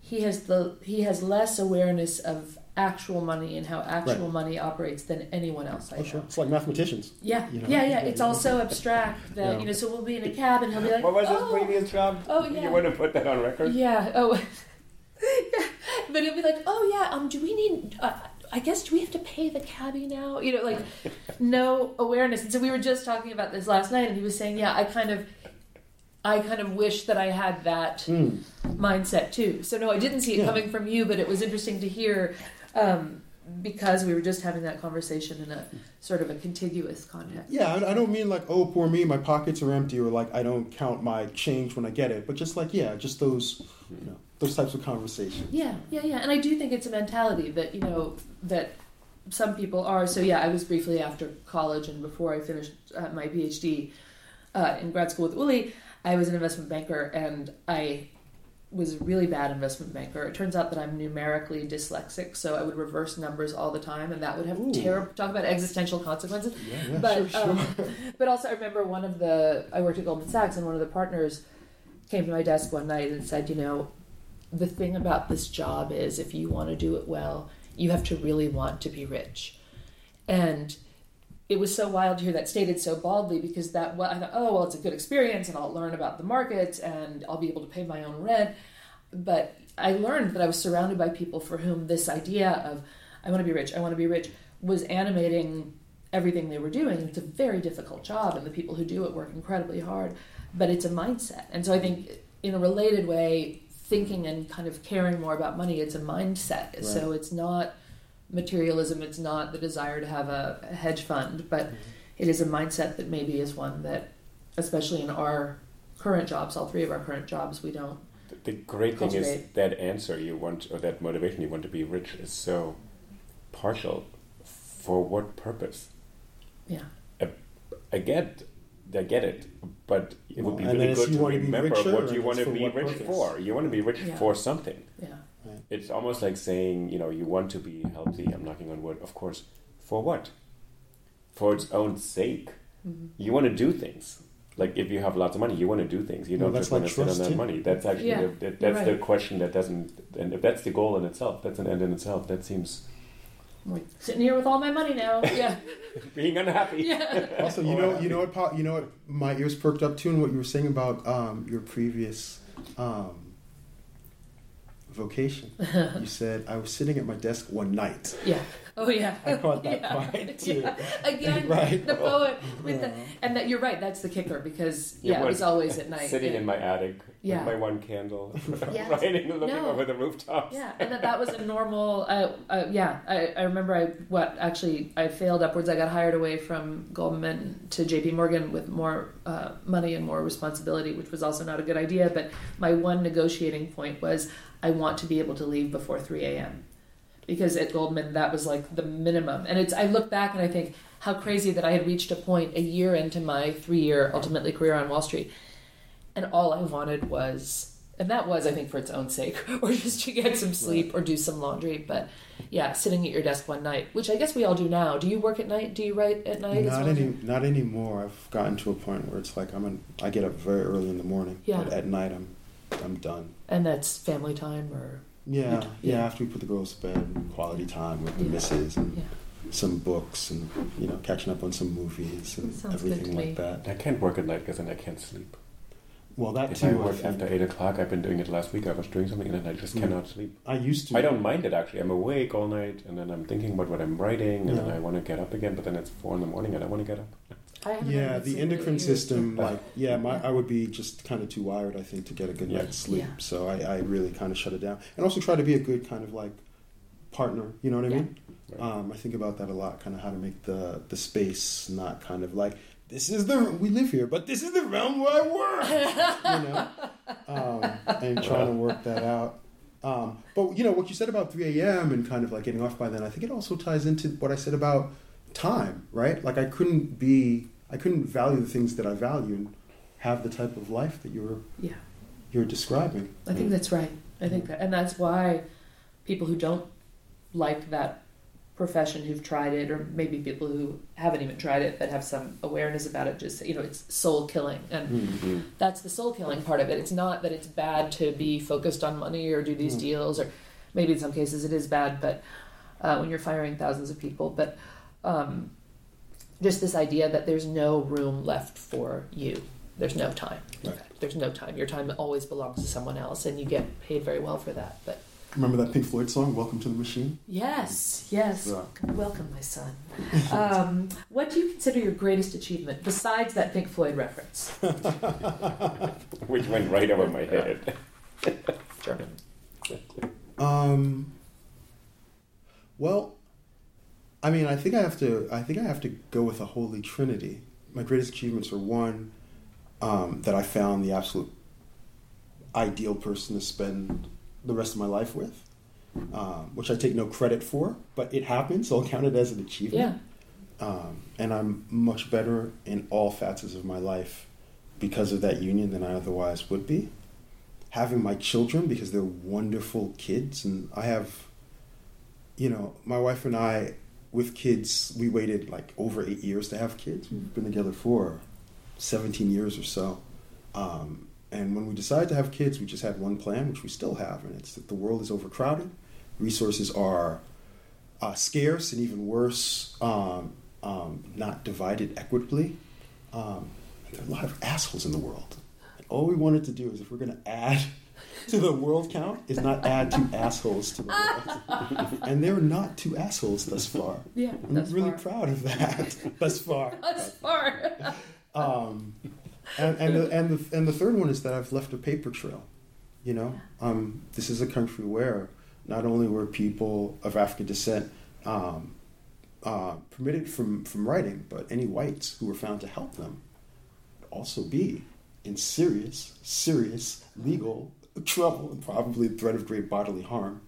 he has the he has less awareness of actual money and how actual Right. money operates than anyone else I Oh, know. sure. It's like mathematicians. Yeah, You know? yeah, yeah. Yeah, It's yeah. all so abstract [LAUGHS] that Yeah. you know. So we'll be in a cab, and he'll be like, What was his "Oh, previous job? oh, yeah. You want to put that on record? Yeah. Oh. [LAUGHS] yeah. But it'll be like, oh yeah. Um. Do we need? Uh, I guess do we have to pay the cabbie now? You know, like [LAUGHS] no awareness. And so we were just talking about this last night, and he was saying, yeah, I kind of, I kind of wish that I had that Mm. mindset too. So no, I didn't see it Yeah. coming from you, but it was interesting to hear. Um, because we were just having that conversation in a sort of a contiguous context. Yeah, I, don't mean like, oh, poor me, my pockets are empty, or like I don't count my change when I get it, but just like, yeah, just those, you know, those types of conversations. Yeah, yeah, yeah. And I do think it's a mentality that, you know, that some people are. So, yeah, I was briefly after college and before I finished uh, my PhD uh, in grad school with Uli, I was an investment banker and I was a really bad investment banker. It turns out that I'm numerically dyslexic, so I would reverse numbers all the time, and that would have Ooh. terrible talk about existential consequences. Yeah, yeah, but sure, sure. um, [LAUGHS] but also I remember one of the I worked at Goldman Sachs and one of the partners came to my desk one night and said, you know, the thing about this job is if you want to do it well, you have to really want to be rich. And it was so wild to hear that stated so baldly because that well, I thought, oh well, it's a good experience and I'll learn about the markets and I'll be able to pay my own rent. But I learned that I was surrounded by people for whom this idea of I want to be rich, I want to be rich was animating everything they were doing. It's a very difficult job, and the people who do it work incredibly hard. But it's a mindset, and so I think in a related way, thinking and kind of caring more about money, it's a mindset. So it's not materialism. It's not the desire to have a, a hedge fund, but it is a mindset that maybe is one that, especially in our current jobs, all three of our current jobs, we don't. The, the great thing is that answer you want, or that motivation you want to be rich, is so partial. For what purpose? Yeah. I get, I get it, but it would be Well, really good to remember richer, what you want to be rich purpose? for. You want to be rich Yeah. for something. Yeah. It's almost like saying, you know, you want to be healthy. I'm knocking on wood, of course. For what? For its own sake. Mm-hmm. You want to do things. Like if you have lots of money, you want to do things. You Well, don't that's just want like to sit on trust, that too. money. That's actually Yeah, the, that, you're that's the question that doesn't. And if that's the goal in itself, that's an end in itself. That seems I'm like, sitting here with all my money now. [LAUGHS] Yeah. being unhappy. yeah. [LAUGHS] Also, you know, you know what, Paul, you know what, my ears perked up to, and what you were saying about um, your previous um, vocation. [LAUGHS] you said I was sitting at my desk one night. Yeah. [LAUGHS] Oh yeah. I caught that [LAUGHS] yeah. part [LAUGHS] too. Yeah. Again, Right. the poet with the, and that you're right. That's the kicker because yeah, it was always at night. Sitting Yeah. in my attic Yeah. with my one candle, Yes. writing and looking No. over the rooftops. Yeah, and that that was a normal. Uh, uh, yeah, I, I remember I what actually I failed upwards. I got hired away from Goldman to J.P. Morgan with more uh, money and more responsibility, which was also not a good idea. But my one negotiating point was I want to be able to leave before three a.m. because at Goldman that was like the minimum. And it's I look back and I think how crazy that I had reached a point a year into my three-year ultimately career on Wall Street, and all I wanted was and that was i think for its own sake [LAUGHS] or just to get some sleep or do some laundry but yeah sitting at your desk one night which i guess we all do now do you work at night do you write at night Not any, not anymore. I've gotten to a point where it's like I'm an, I get up very early in the morning. Yeah. But at night, I'm, I'm done. and that's family time or Yeah, Yeah. yeah. After we put the girls to bed, quality time with the Yeah. missus and Yeah. some books and you know catching up on some movies and everything like me. that. I can't work at night because then I can't sleep. Well, that If too. I I, work think. after eight o'clock, I've been doing it last week. I was doing something and then I just Mm. cannot sleep. I used to. I don't mind it actually. I'm awake all night and then I'm thinking about what I'm writing and then I want to get up again. But then it's four in the morning and I want to get up. I haven't had Yeah, the endocrine years. system, like, yeah, my, I would be just kind of too wired, I think, to get a good Yeah. night's sleep. Yeah. So I, I really kind of shut it down, and also try to be a good kind of like partner. You know what I Yeah. mean? Right. Um, I think about that a lot, kind of how to make the the space not kind of like this is the we live here, but this is the realm where I work. [LAUGHS] you know, um, and trying to work that out. Um, but you know what you said about 3 a.m. and kind of like getting off by then. I think it also ties into what I said about time, right? Like I couldn't be, I couldn't value the things that I value and have the type of life that you're yeah you're describing. i think that's right i think that and that's why people who don't like that profession who've tried it or maybe people who haven't even tried it but have some awareness about it just you know it's soul killing and Mm. that's the soul killing part of it. It's not that it's bad to be focused on money or do these Mm. deals, or maybe in some cases it is bad, but uh, when you're firing thousands of people, but um, just this idea that there's no room left for you. There's no time. Right. fact, there's no time. Your time always belongs to someone else, and you get paid very well for that. But Remember that Pink Floyd song, "Welcome to the Machine"? yes, yes. Yeah. Welcome, my son. Um, what do you consider your greatest achievement besides that Pink Floyd reference? [LAUGHS] Which went right over my head. German. Um. Well, I mean, I think I have to. I think I have to go with a holy trinity. My greatest achievements are one um, that I found the absolute ideal person to spend the rest of my life with, um, which I take no credit for, but it happened, [LAUGHS] so I'll count it as an achievement. Yeah. Um, and I'm much better in all facets of my life because of that union than I otherwise would be. Having my children because they're wonderful kids, and I have, you know, my wife and I, with kids, we waited like over eight years to have kids. We've been together for 17 years or so. Um, and when we decided to have kids, we just had one plan, which we still have, and it's that the world is overcrowded, resources are uh, scarce, and even worse, um, um, not divided equitably. Um, there are a lot of assholes in the world. And all we wanted to do is, if we're going to add to the world count, is not add two assholes to the world. [LAUGHS] and they're not two assholes thus far. Yeah, I'm really far. proud of that [LAUGHS] thus far. Thus far. [LAUGHS] Um, and and the, and the and the third one is that I've left a paper trail. You know, um, this is a country where not only were people of African descent um, uh, permitted from from writing, but any whites who were found to help them would also be in serious, serious legal trouble and probably the threat of great bodily harm.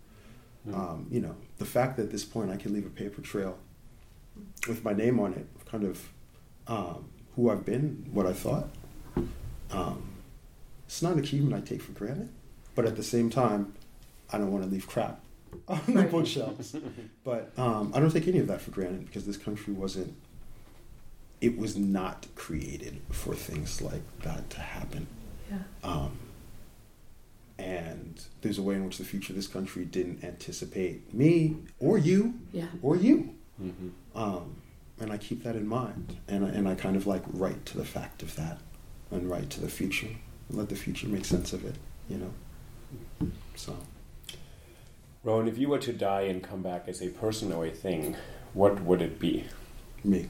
Um, you know, the fact that at this point I can leave a paper trail with my name on it, kind of um, who I've been, what I thought, um, it's not an achievement I take for granted. But at the same time, I don't want to leave crap [LAUGHS] on the Right. bookshelves. but um, I don't take any of that for granted because this country wasn't. It was not created for things like that to happen. Yeah. Um, and there's a way in which the future of this country didn't anticipate me or you Yeah. or you. Mhm. Um, and I keep that in mind. And I, and I kind of like write to the fact of that and write to the future and let the future make sense of it, you know? So, Rowan, if you were to die and come back as a person or a thing, what would it be? me,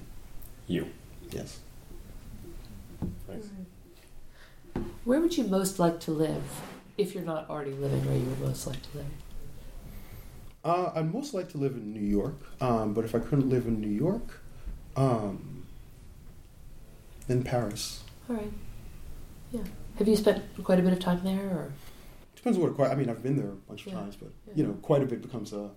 You. yes. Nice. Where would you most like to live if you're not already living where you would most like to live? Uh, I'd most like to live in New York, um, but if I couldn't live in New York, um, then Paris. All right. Yeah. Have you spent quite a bit of time there, or Depends what quite. I mean, I've been there a bunch of Yeah. times, but Yeah. you know, quite a bit becomes a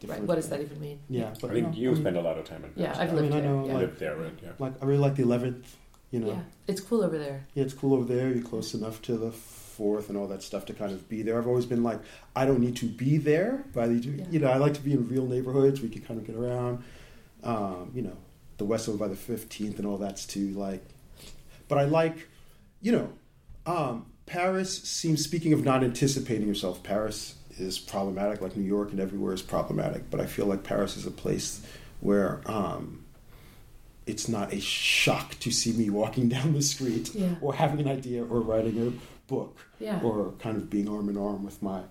different. right? What does that even mean? Yeah, but I think know, you I mean, spend a lot of time in Yeah, Paris. I've I lived mean, I there. know, yeah. You lived there, right? Yeah. like I really like the eleventh. You know, yeah, it's cool over there. yeah, it's cool over there. You're close enough to the fourth and all that stuff to kind of be there. I've always been like, I don't need to be there, but I to, Yeah. you know, I like to be in real neighborhoods where you can kind of get around. Um, you know, the west over by the fifteenth and all that's too like. But I like, you know, um, Paris seems. Speaking of not anticipating yourself, Paris is problematic. Like New York and everywhere is problematic. But I feel like Paris is a place where. Um, it's not a shock to see me walking [LAUGHS] down the street Yeah. or having an idea or writing a book Yeah. or kind of being arm in arm with my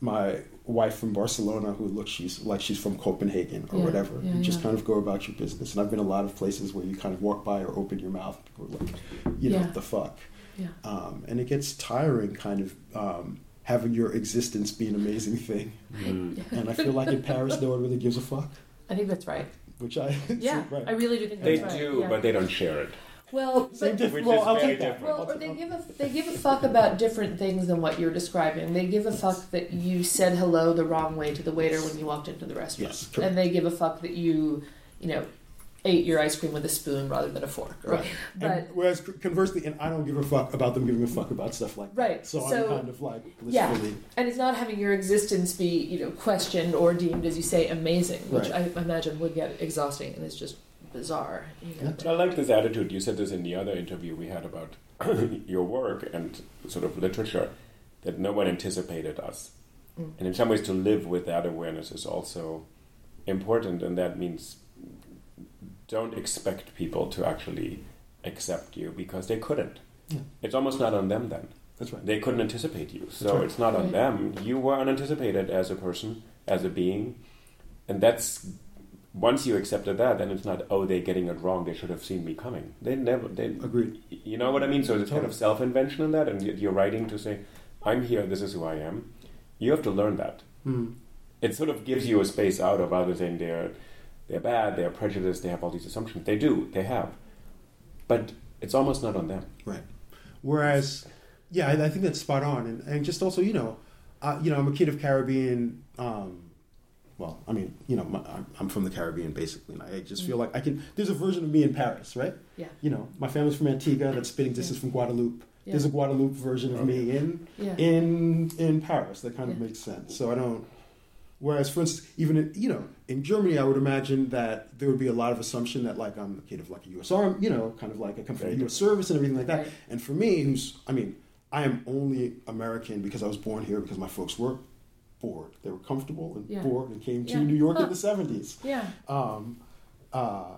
my wife from Barcelona who looks she's like she's from Copenhagen or Yeah, whatever. yeah, you just kind of go about your business. And I've been a lot of places where you kind of walk by or open your mouth and people are like, you know, Yeah. what the fuck. Yeah. Um, and it gets tiring kind of um, having your existence be an amazing thing. Mm. [LAUGHS] And I feel like in Paris no one really gives a fuck. I think that's right. Which I [LAUGHS] Yeah, right. I really do think They that's right. do, yeah. but they don't share it. well, but, diff- Which well, is I'll very take that. different. well, or they give a they give a fuck about different things than what you're describing. They give a fuck that you said hello the wrong way to the waiter when you walked into the restaurant, Yes, and they give a fuck that you, you know, ate your ice cream with a spoon rather than a fork. Right. But and whereas conversely, and I don't give a fuck about them giving a fuck about stuff like that. Right, So, so- I'm kind of like Yeah. blissfully. and it's not having your existence be you know questioned or deemed as you say amazing, which Right. I imagine would get exhausting and it's just bizarre. You know. I like this attitude. You said this in the other interview we had about [COUGHS] your work and sort of literature, that no one anticipated us. Mm. And in some ways, to live with that awareness is also important, and that means don't expect people to actually accept you because they couldn't. Yeah. It's almost not on them then. That's right. They couldn't anticipate you. So right. it's not on Right. them. You were unanticipated as a person, as a being. And that's once you accepted that, then it's not, oh, they're getting it wrong. They should have seen me coming. They never, they, Agreed. you know what I mean? So it's kind of self invention in that, and y- you're writing to say, I'm here, this is who I am. You have to learn that. Mm. It sort of gives you a space out of other saying they're, they're bad, they're prejudiced, they have all these assumptions. They do, they have. But it's almost not on them. Right. Whereas, yeah, I, I think that's spot on, and, and just also, you know, uh, you know, I'm a kid of Caribbean. Um, well, I mean, you know, my, I'm, I'm from the Caribbean basically, and I just feel like I can. There's a version of me in Paris, right? Yeah. You know, my family's from Antigua. That's spitting distance from Guadeloupe. Yeah. There's a Guadeloupe version of me in Yeah. in in Paris. That kind of Yeah. makes sense. So I don't. Whereas, for instance, even in, you know, in Germany, I would imagine that there would be a lot of assumption that like I'm a kid of like a U.S. Army, you know, kind of like I come from the U.S. service and everything like that. Right. And for me, who's I mean, I am only American because I was born here because my folks were bored. They were comfortable and Yeah. bored and came to Yeah. New York Huh. in [LAUGHS] the '70s. Yeah. Um, uh,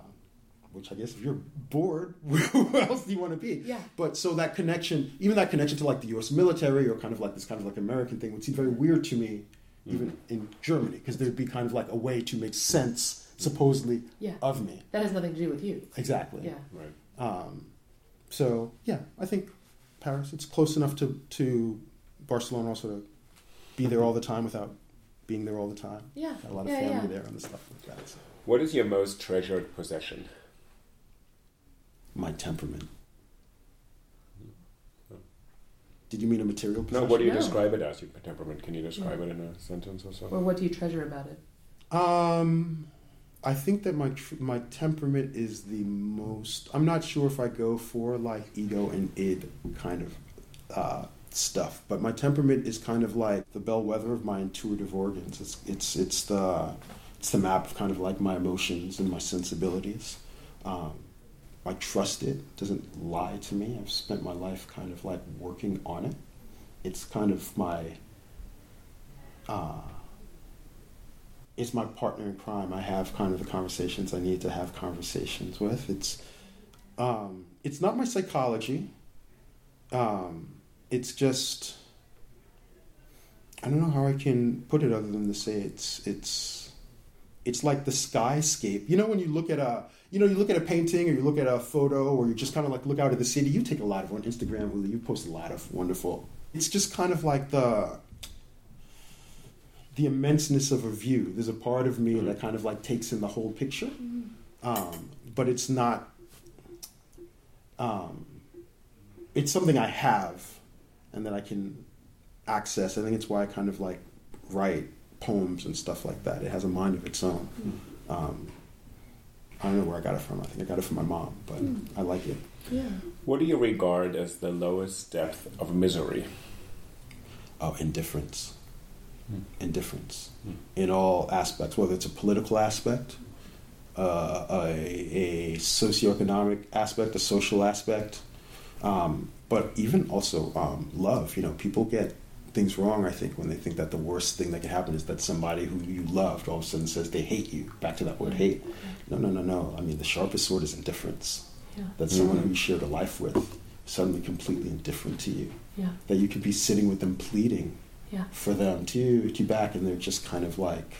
which I guess if you're bored, [LAUGHS] who else do you want to be? Yeah. But so that connection, even that connection to like the U.S. military or kind of like this kind of like American thing, would seem very weird to me, even in Germany, because there'd be kind of like a way to make sense, supposedly, Yeah. of me. That has nothing to do with you. Exactly. Yeah. Right. Um, so yeah, I think Paris. It's close enough to to Barcelona also to be there all the time without being there all the time. Yeah. Got a lot of Yeah, family yeah. there and stuff like that. So. What is your most treasured possession? My temperament. Did you mean a material No, what do you No. describe it as? Your temperament? Can you describe it in a sentence or so? Or what do you treasure about it? Um, I think that my tr- my temperament is the most. I'm not sure if I go for like ego and id kind of uh, stuff, but my temperament is kind of like the bellwether of my intuitive organs. It's it's it's the it's the map of kind of like my emotions and my sensibilities. Um, I trust it. Doesn't lie to me. I've spent my life kind of like working on it. It's kind of my. Uh, it's my partner in crime. I have kind of the conversations I need to have conversations with. It's um, it's not my psychology. Um, it's just I don't know how I can put it other than to say it's it's it's like the skyscape. You know when you look at a you know you look at a painting or you look at a photo or you just kind of like look out at the city. You take a lot of on Instagram. You post a lot of wonderful. It's just kind of like the the immenseness of a view. There's a part of me that kind of like takes in the whole picture, um, but it's not. Um, it's something I have, and that I can access. I think it's why I kind of like write poems and stuff like that. It has a mind of its own. Um, I don't know where I got it from. I think I got it from my mom, but I like it. Yeah. What do you regard as the lowest depth of misery? Oh, indifference. Indifference in all aspects, whether it's a political aspect, uh, a, a socioeconomic aspect, a social aspect, um, but even also um, love. You know, people get things wrong, I think, when they think that the worst thing that can happen is that somebody who you loved all of a sudden says they hate you. Back to that word hate. No, no, no, no. I mean, the sharpest sword is indifference. Yeah. That someone who you shared a life with suddenly completely indifferent to you. Yeah. That you could be sitting with them pleading Yeah. for them to to back, and they're just kind of like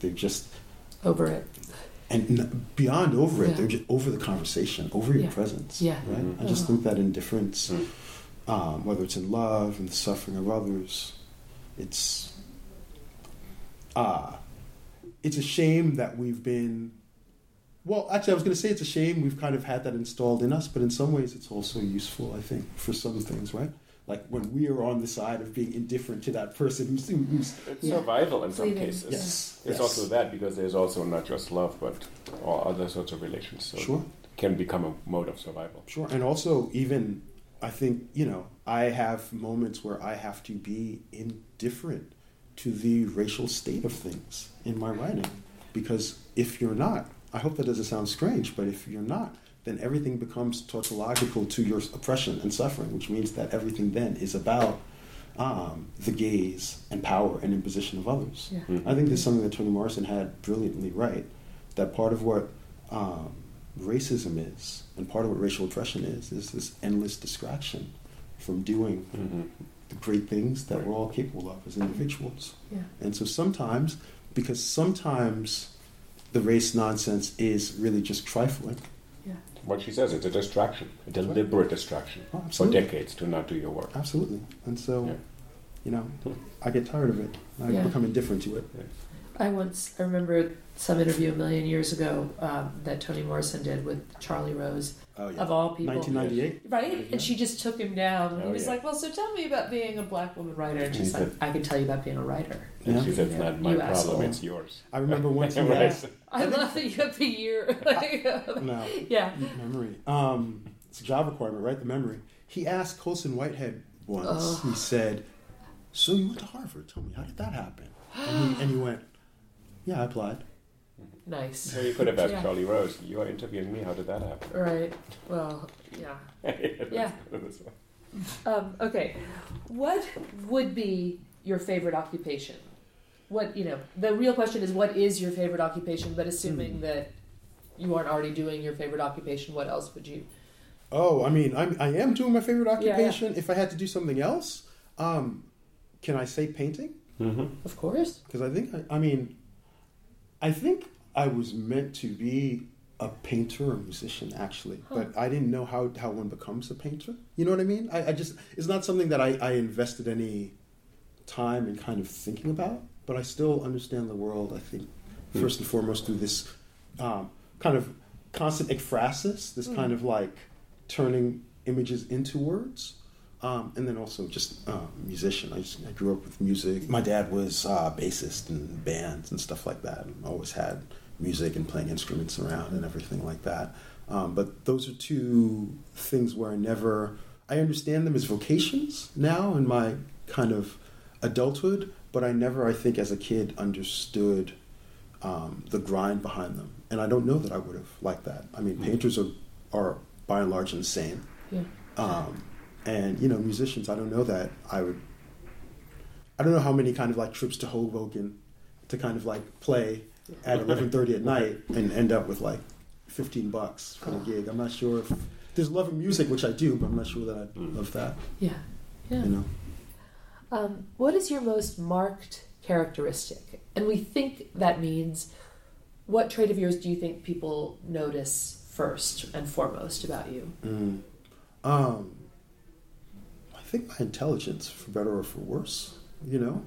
they're just Over it. and beyond over it, Yeah. they're just over the conversation, over your Yeah. presence. Yeah. right. I just Uh-huh. think that indifference, Mm. Um, whether it's in love and the suffering of others, it's uh, it's a shame that we've been. Well, actually, I was going to say it's a shame we've kind of had that installed in us, but in some ways, it's also useful. I think for some things, right? Like when we are on the side of being indifferent to that person who's, who's It's Yeah. survival in some Fleeting. cases. yes, There's yes. also that because there's also not just love, but all other sorts of relations. So Sure. it can become a mode of survival. Sure, and also even I think you know I have moments where I have to be indifferent to the racial state of things in my writing, because if you're not, I hope that doesn't sound strange, but if you're not, then everything becomes tautological to your oppression and suffering, which means that everything then is about um, the gaze and power and imposition of others. Yeah. Mhm. I think there's something that Toni Morrison had brilliantly right. That part of what um, racism is, and part of what racial oppression is, is this endless distraction from doing Mhm. the great things that we're all capable of as individuals. Yeah. And so sometimes, because sometimes the race nonsense is really just trifling. Yeah. What she says, it's a distraction, a deliberate distraction Oh, for decades to not do your work. Absolutely. And so, Yeah. you know, I get tired of it. I Yeah. become indifferent to it. I once I remember some interview a million years ago um, that Toni Morrison did with Charlie Rose Oh, yeah. of all people. 1998. Right? And she just took him down. And he Oh, was yeah. like, Well, so tell me about being a black woman writer. And she's like, said- I can tell you about being a writer. And Yeah. she said, it's not my You problem, asshole. it's yours. I remember once he [LAUGHS] Right. asked, I love that you have the year. [LAUGHS] [LAUGHS] no, yeah. memory. Um, it's a job requirement, right? The memory. He asked Colson Whitehead once. Oh. He said, "So you went to Harvard? Tell me, how did that happen?" And he, and he went, "Yeah, I applied." Nice. So you could have asked Yeah. Charlie Rose, you are interviewing me, how did that happen? Right. Well, yeah. [LAUGHS] Yeah. Um, okay. What would be your favorite occupation? What, you know, the real question is what is your favorite occupation? But assuming Hmm. that you aren't already doing your favorite occupation, what else would you? Oh, I mean, I'm, I am doing my favorite yeah. occupation. If I had to do something else, um, can I say painting? Mhm. Of course. Because I think, I, I mean, I think I was meant to be a painter or musician, actually, but I didn't know how, how one becomes a painter. You know what I mean? I, I just, it's not something that I, I invested any time in kind of thinking about, but I still understand the world, I think, first and foremost through this um, kind of constant ekphrasis, this kind of like turning images into words. Um, and then also just um, musician. I, just, I grew up with music. My dad was uh, bassist in bands and stuff like that. And always had music and playing instruments around and everything like that. Um, but those are two things where I never. I understand them as vocations now in my kind of adulthood, but I never, I think, as a kid, understood um, the grind behind them. And I don't know that I would have liked that. I mean, mm-hmm. painters are, are by and large insane. Yeah. Um, and you know, musicians, I don't know that I would. I don't know how many kind of like trips to Hoboken to kind of like play at eleven thirty at night and end up with like fifteen bucks for the gig. I'm not sure if there's love of music, which I do, but I'm not sure that I mm. love that. Yeah, yeah. You know. Um, what is your most marked characteristic? And we think that means what trait of yours do you think people notice first and foremost about you? Mm. Um, I think my intelligence, for better or for worse. You know,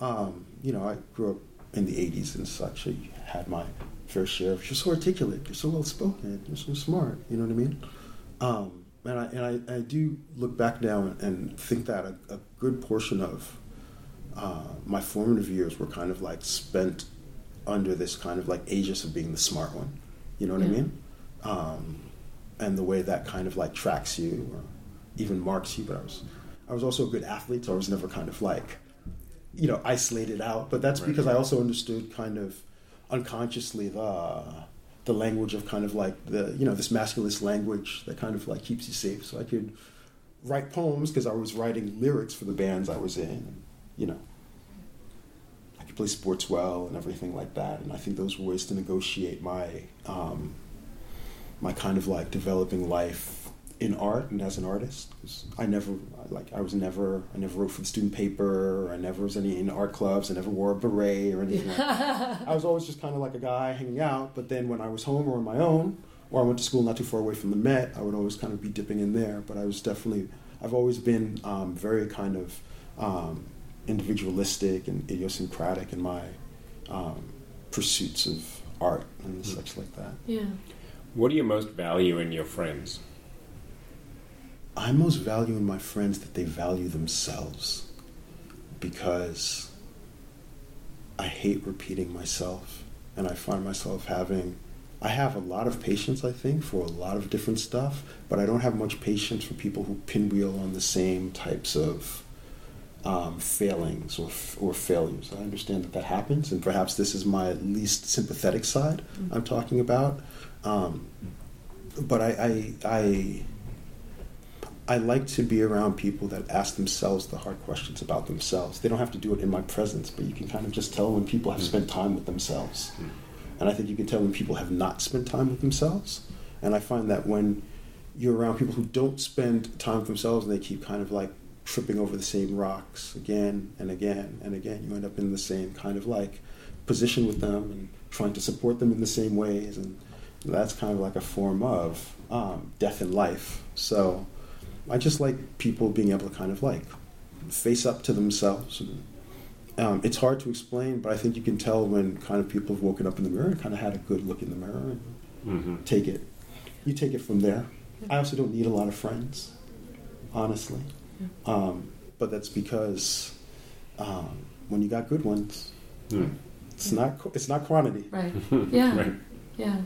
um, you know, I grew up in the '80s and such. I had my fair share of. You're so articulate. You're so well spoken. You're so smart. You know what I mean? Um, and I and I, I do look back now and think that a, a good portion of uh, my formative years were kind of like spent under this kind of like aegis of being the smart one. You know what yeah. I mean? Um, and the way that kind of like tracks you or even marks you. But I was I was also a good athlete, so I was never kind of like you know isolated out. But that's right. because I also understood kind of unconsciously the the language of kind of like the you know this masculinist language that kind of like keeps you safe. So I could write poems because I was writing lyrics for the bands I was in. You know, I could play sports well and everything like that. And I think those were ways to negotiate my um, my kind of like developing life in art and as an artist. I never like I was never I never wrote for the student paper. I never was any in art clubs. I never wore a beret or anything. like that. I was always just kind of like a guy hanging out. But then when I was home or on my own, or I went to school not too far away from the Met, I would always kind of be dipping in there. But I was definitely I've always been um, very kind of um, individualistic and idiosyncratic in my um, pursuits of art and mm-hmm. such like that. Yeah. What do you most value in your friends? I most value in my friends that they value themselves because I hate repeating myself and I find myself having I have a lot of patience I think for a lot of different stuff but I don't have much patience for people who pinwheel on the same types of um, failings or, or failures. I understand that that happens, and perhaps this is my least sympathetic side mm-hmm. I'm talking about. Um, but I, I, I I like to be around people that ask themselves the hard questions about themselves. They don't have to do it in my presence, but you can kind of just tell when people have spent time with themselves. And I think you can tell when people have not spent time with themselves. And I find that when you're around people who don't spend time with themselves and they keep kind of like tripping over the same rocks again and again and again, you end up in the same kind of like position with them and trying to support them in the same ways. And that's kind of like a form of um, death in life. So, I just like people being able to kind of like face up to themselves. And, um, it's hard to explain, but I think you can tell when kind of people have woken up in the mirror and kind of had a good look in the mirror and mm-hmm. take it. You take it from there. I also don't need a lot of friends, honestly. Um, but that's because um, when you got good ones, mm. it's not it's not quantity. Right. [LAUGHS] Yeah. right. Yeah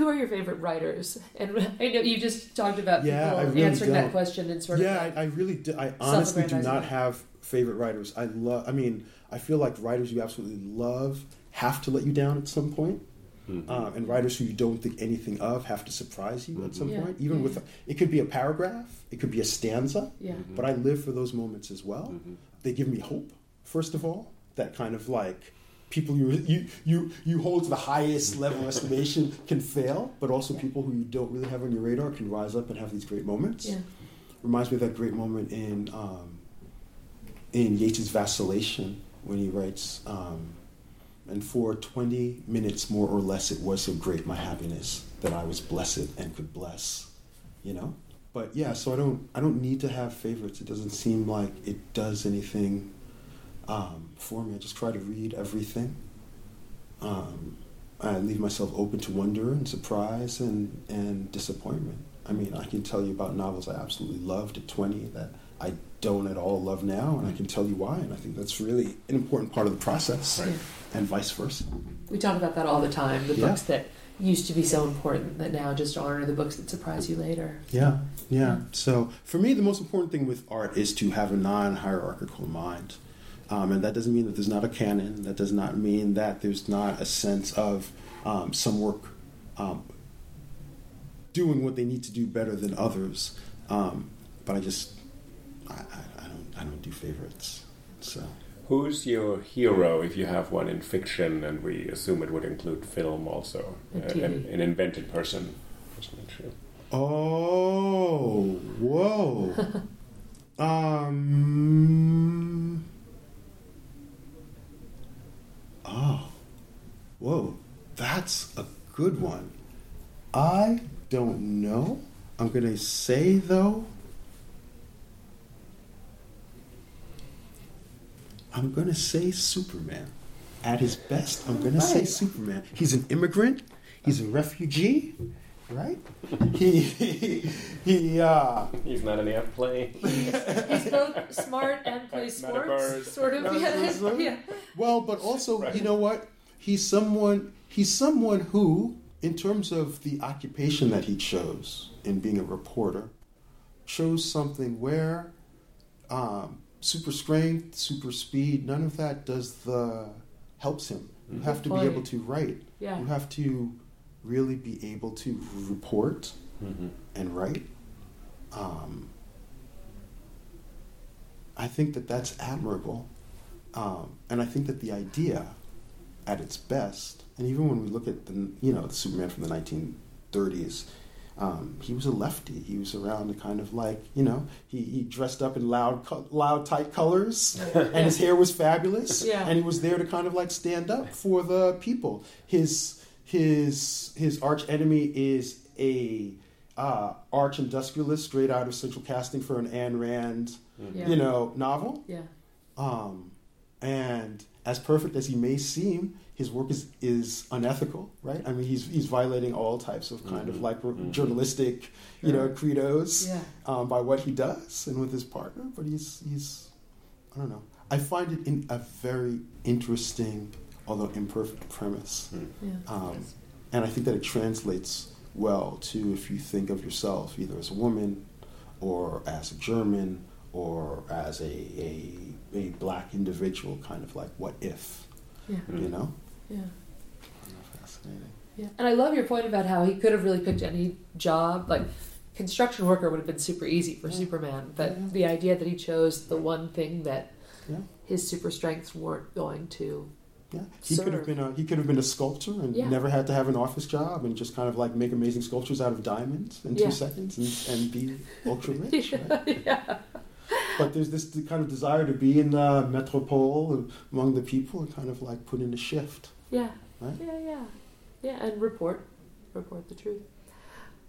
who are your favorite writers? And I know you just talked about yeah, people really answering don't. that question and sort yeah, of. Yeah, I, I, really, do, I honestly do not have favorite writers. I love. I mean, I feel like writers you absolutely love have to let you down at some point. Mm-hmm. Um, and writers who you don't think anything of have to surprise you mm-hmm. at some yeah. point. Even yeah. with a, it could be a paragraph, it could be a stanza. Yeah. Mm-hmm. But I live for those moments as well. Mm-hmm. They give me hope. First of all, that kind of like people you you you you hold to the highest level of estimation can fail, but also people who you don't really have on your radar can rise up and have these great moments. Yeah. Reminds me of that great moment in um, in Yeats's Vacillation when he writes, um, and for twenty minutes more or less, it was so great my happiness that I was blessed and could bless, you know. But yeah, so I don't I don't need to have favorites. It doesn't seem like it does anything um, for me. I just try to read everything. Um, I leave myself open to wonder and surprise and, and disappointment. I mean, I can tell you about novels I absolutely loved at 20 that I don't at all love now, and I can tell you why. And I think that's really an important part of the process, Right. and vice versa. We talk about that all the time. The Yeah. books that used to be so important that now just aren't, or the books that surprise you later. Yeah, yeah. Yeah. So for me, the most important thing with art is to have a non-hierarchical mind, um, and that doesn't mean that there's not a canon. That does not mean that there's not a sense of um, some work um, doing what they need to do better than others. Um, but I just, I, I, I don't, I don't do favorites. So Who's your hero, if you have one in fiction, and we assume it would include film also, And uh, an, an invented person? Just make sure. Oh, whoa. [LAUGHS] um. Oh, whoa. That's a good one. I don't know. I'm going to say, though, I'm going to say Superman. At his best, I'm going to say Superman. He's an immigrant, he's a refugee, right? He, he, he uh, He's not an airplane. [LAUGHS] He's both smart and plays Not a bird. sports. Sort of. Not Yeah. [LAUGHS] yeah. Well, but also, Right. you know what? He's someone. He's someone who, in terms of the occupation that he chose in being a reporter, chose something where um, super strength, super speed, none of that does the helps him. You have to be able to write. Yeah. You have to really be able to report Mm-hmm. and write. Um, I think that that's admirable, um, and I think that the idea, at its best, and even when we look at the you know the Superman from the 1930s, um, he was a lefty. He was around the kind of like you know he, he dressed up in loud co- loud tight colors, and his hair was fabulous, Yeah. and he was there to kind of like stand up for the people. His his his arch enemy is a uh, arch industrialist straight out of central casting for an Ayn Rand, Yeah. you know, novel. Yeah. Um, and as perfect as he may seem, his work is, is unethical, right? I mean, he's he's violating all types of kind of like journalistic, you know, credos Yeah. um, by what he does and with his partner. But he's he's I don't know. I find it in a very interesting, although imperfect premise. Yeah. Um, and I think that it translates well to if you think of yourself either as a woman or as a German or as a, a, a black individual, kind of like what if, Yeah. you know? Yeah. Fascinating. Yeah. And I love your point about how he could have really picked any job. Like construction worker would have been super easy for Superman, but Yeah. the idea that he chose the one thing that Yeah. his super strengths weren't going to. Yeah, he could have been a he could have been a sculptor and Yeah. never had to have an office job and just kind of like make amazing sculptures out of diamonds in Yeah. two seconds and, and be [LAUGHS] ultra rich. right? yeah. But there's this kind of desire to be in the metropole among the people and kind of like put in a shift. Yeah. Right? Yeah, yeah. Yeah, and report report the truth.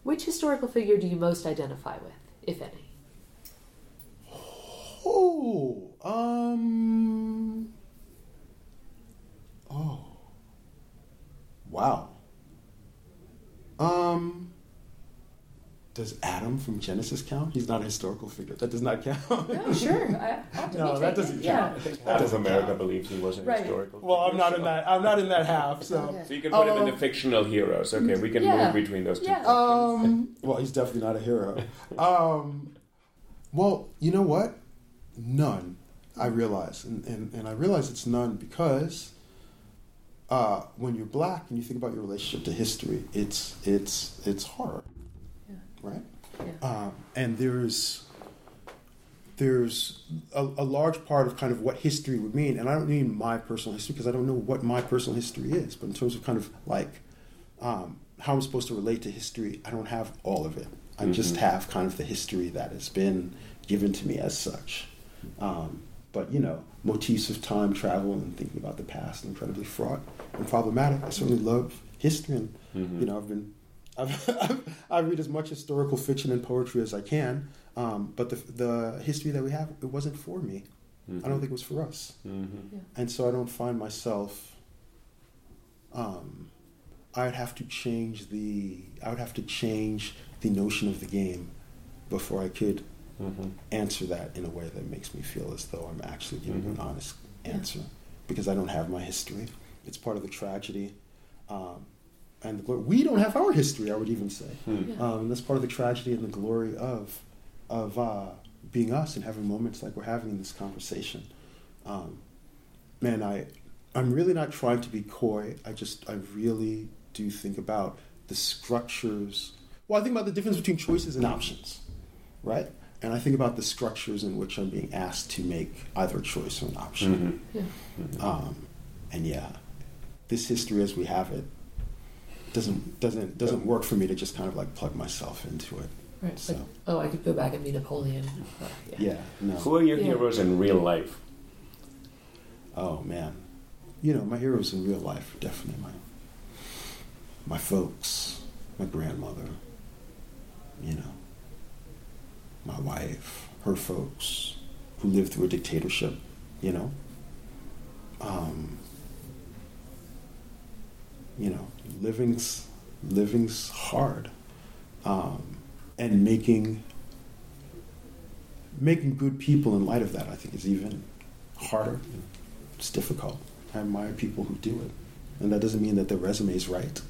Which historical figure do you most identify with, if any? Oh, um, oh, wow. Um, does Adam from Genesis count? He's not a historical figure. That does not count. No, sure. I, [LAUGHS] No, that doesn't Yeah. count. I think That half of doesn't America count. believes he wasn't Right. historical. Well, I'm figure, not in that. I'm not in that half. So, Okay. So you can put him in the Oh. fictional heroes. Okay, we can Yeah. move between those two. Yeah. um, well, he's definitely not a hero. [LAUGHS] Um, well, you know what? None. I realize, and, and, and I realize it's none because uh, when you're black and you think about your relationship to history, it's it's it's horror, Yeah. right? Yeah. Um, and there's there's a, a large part of kind of what history would mean, and I don't mean my personal history because I don't know what my personal history is, but in terms of kind of like um, how I'm supposed to relate to history, I don't have all of it. I just have kind of the history that has been given to me as such. Um, but you know, motifs of time travel and thinking about the past are incredibly fraught and problematic. I certainly love history, and you know, I've been [LAUGHS] I've, I read as much historical fiction and poetry as I can. Um, but the the history that we have, it wasn't for me. I don't think it was for us, Mm-hmm. and so I don't find myself. Um, I'd have to change the. I would have to change the notion of the game before I could mm-hmm. answer that in a way that makes me feel as though I'm actually giving mm-hmm. an honest answer yeah. because I don't have my history. It's part of the tragedy. Um, and the glory. We don't have our history, I would even say. Yeah. Um, that's part of the tragedy and the glory of, of uh, being us and having moments like we're having in this conversation. Um, man, I, I'm really not trying to be coy. I just, I really do think about the structures. Well, I think about the difference between choices and options, right? And I think about the structures in which I'm being asked to make either a choice or an option. Mm-hmm. Yeah. Mm-hmm. Um, and yeah, this history as we have it doesn't doesn't doesn't work for me to just kind of like plug myself into it. Right. So. Like, oh, I could go back and be Napoleon. yeah. yeah. No. Who are your yeah. heroes in real life? Oh man, you know my heroes in real life definitely my my folks, my grandmother, you know, my wife, her folks, who lived through a dictatorship, you know. Um, you know, living's living's hard, um, and making making good people in light of that, I think, is even harder. It's difficult. I admire people who do it, and that doesn't mean that their resume is right,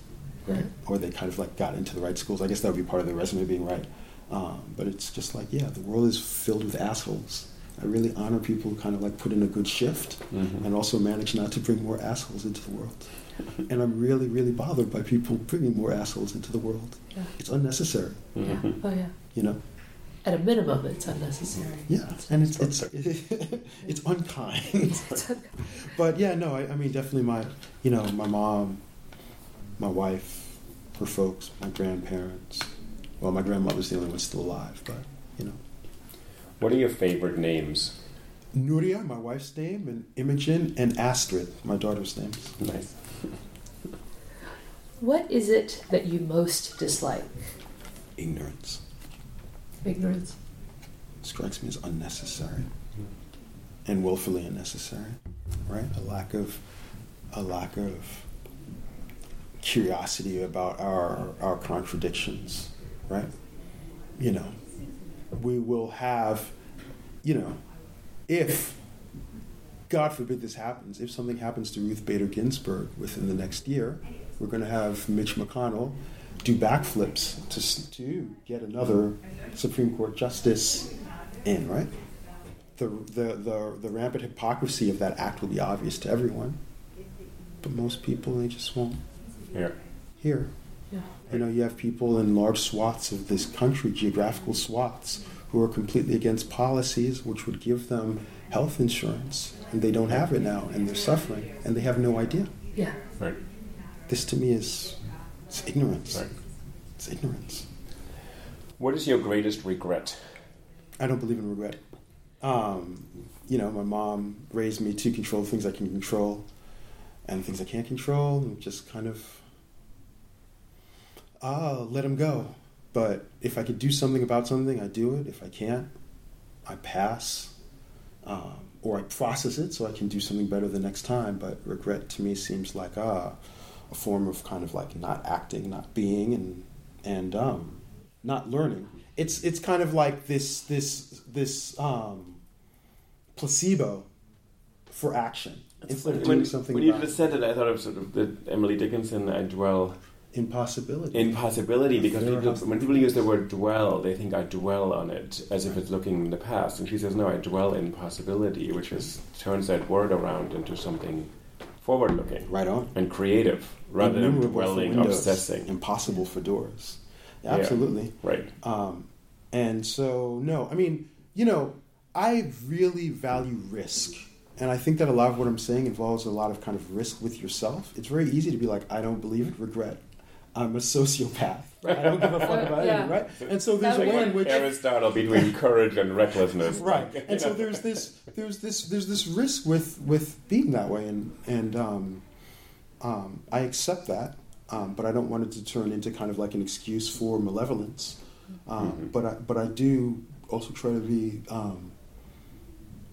right? Or they kind of like got into the right schools. I guess that would be part of their resume being right. Um, but it's just like, yeah, the world is filled with assholes. I really honor people who kind of like put in a good shift mm-hmm. and also manage not to bring more assholes into the world and I'm really, really bothered by people bringing more assholes into the world. Yeah. It's unnecessary. Yeah. Mm-hmm. Oh yeah. You know. At a minimum, it's unnecessary. Yeah, and it's it's [LAUGHS] [LAUGHS] it's unkind. but yeah, no, I, I mean definitely my you know my mom, my wife, her folks, my grandparents. Well, my grandmother's the only one still alive, but you know. What are your favorite names? Nuria, my wife's name, and Imogen, and Astrid, my daughter's name. Nice. [LAUGHS] What is it that you most dislike? Ignorance. Ignorance. Strikes me as unnecessary and willfully unnecessary, right? A lack of a lack of curiosity about our our contradictions, right? You know, we will have, you know, if God forbid this happens, if something happens to Ruth Bader Ginsburg within the next year, we're going to have Mitch McConnell do backflips to, to get another Supreme Court justice in, right? The, the, the, the rampant hypocrisy of that act will be obvious to everyone, but most people, they just won't hear. Hear. Yeah. You know, you have people in large swaths of this country, geographical swaths, who are completely against policies which would give them health insurance, and they don't have it now, and they're suffering, and they have no idea. Yeah. Right. This to me is it's ignorance. Right. It's ignorance. What is your greatest regret? I don't believe in regret. Um, you know, my mom raised me to control things I can control and things I can't control, and just kind of ah, let him go. But if I could do something about something, I do it. If I can't, I pass. Um, or I process it so I can do something better the next time. But regret to me seems like ah, a form of kind of like not acting, not being, and and um, not learning. It's it's kind of like this this this um, placebo for action of doing when, something. When you just said it, I thought of sort of the Emily Dickinson. I dwell. Impossibility. Impossibility, because people, when people use the word dwell, they think I dwell on it as if it's looking in the past. And she says, no, I dwell in possibility, which is turns that word around into something forward looking. Right on. And creative rather than dwelling, obsessing. Impossible for doors. Yeah, absolutely. Yeah, right. Um, and so, no, I mean, you know, I really value risk. And I think that a lot of what I'm saying involves a lot of kind of risk with yourself. It's very easy to be like, I don't believe it, regret. I'm a sociopath. [LAUGHS] Right? I don't give a fuck about yeah. anything, right? And so there's a way in which Aristotle between [LAUGHS] courage and recklessness, right? [LAUGHS] and so there's this, there's this, there's this risk with with being that way, and and um, um, I accept that, um, but I don't want it to turn into kind of like an excuse for malevolence. Um, mm-hmm. But I, but I do also try to be um,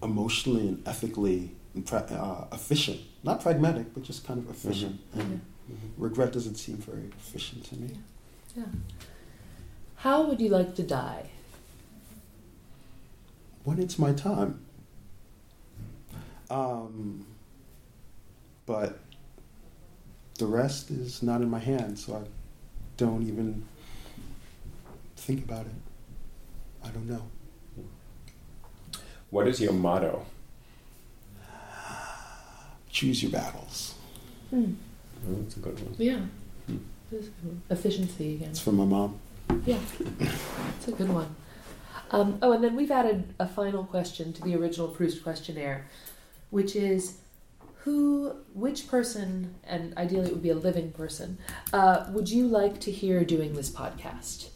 emotionally and ethically uh, efficient, not pragmatic, but just kind of efficient. Mm-hmm. And mm-hmm. regret doesn't seem very efficient to me. Yeah. yeah. How would you like to die? when it's my time. Um, but the rest is not in my hands, so I don't even think about it. I don't know. What is your motto? Choose your battles. Hmm. Oh, that's a good one. Yeah. Hmm. This is a good one. Efficiency again. It's from my mom. Yeah, it's a good one. Um, oh, and then we've added a final question to the original Proust questionnaire, which is who, which person, and ideally it would be a living person, uh, would you like to hear doing this podcast?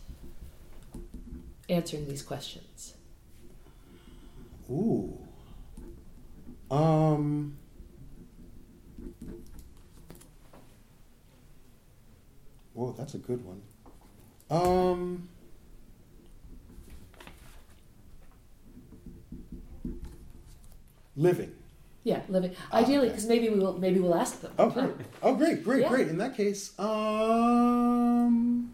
Answering these questions. Ooh. Um. Whoa, that's a good one. Um. Living. Yeah, living. Ah, Ideally, okay. because maybe we will. Maybe we'll ask them. Oh, great. Oh, great, great, Yeah. great. In that case, um.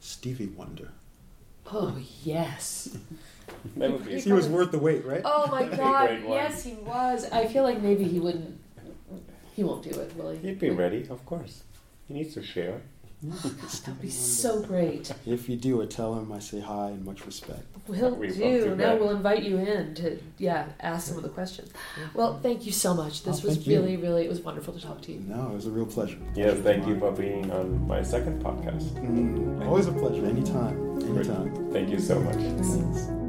Stevie Wonder. Oh yes. That would be He He was worth the wait, right? Oh my God! Yes, he was. I feel like maybe he wouldn't. He won't do it, will he? He'd be ready, of course. He needs to share. That'd be so great. If you do it, tell him I say hi and much respect. We'll We will do. do Now that. we'll invite you in to yeah ask some of the questions. Well, thank you so much. This Oh, was thank you. really, really. It was wonderful to talk to you. No, it was a real pleasure. Yes, thank you for being on my second podcast. Mm, always a pleasure. Anytime. Anytime. Thank you so much. Thanks.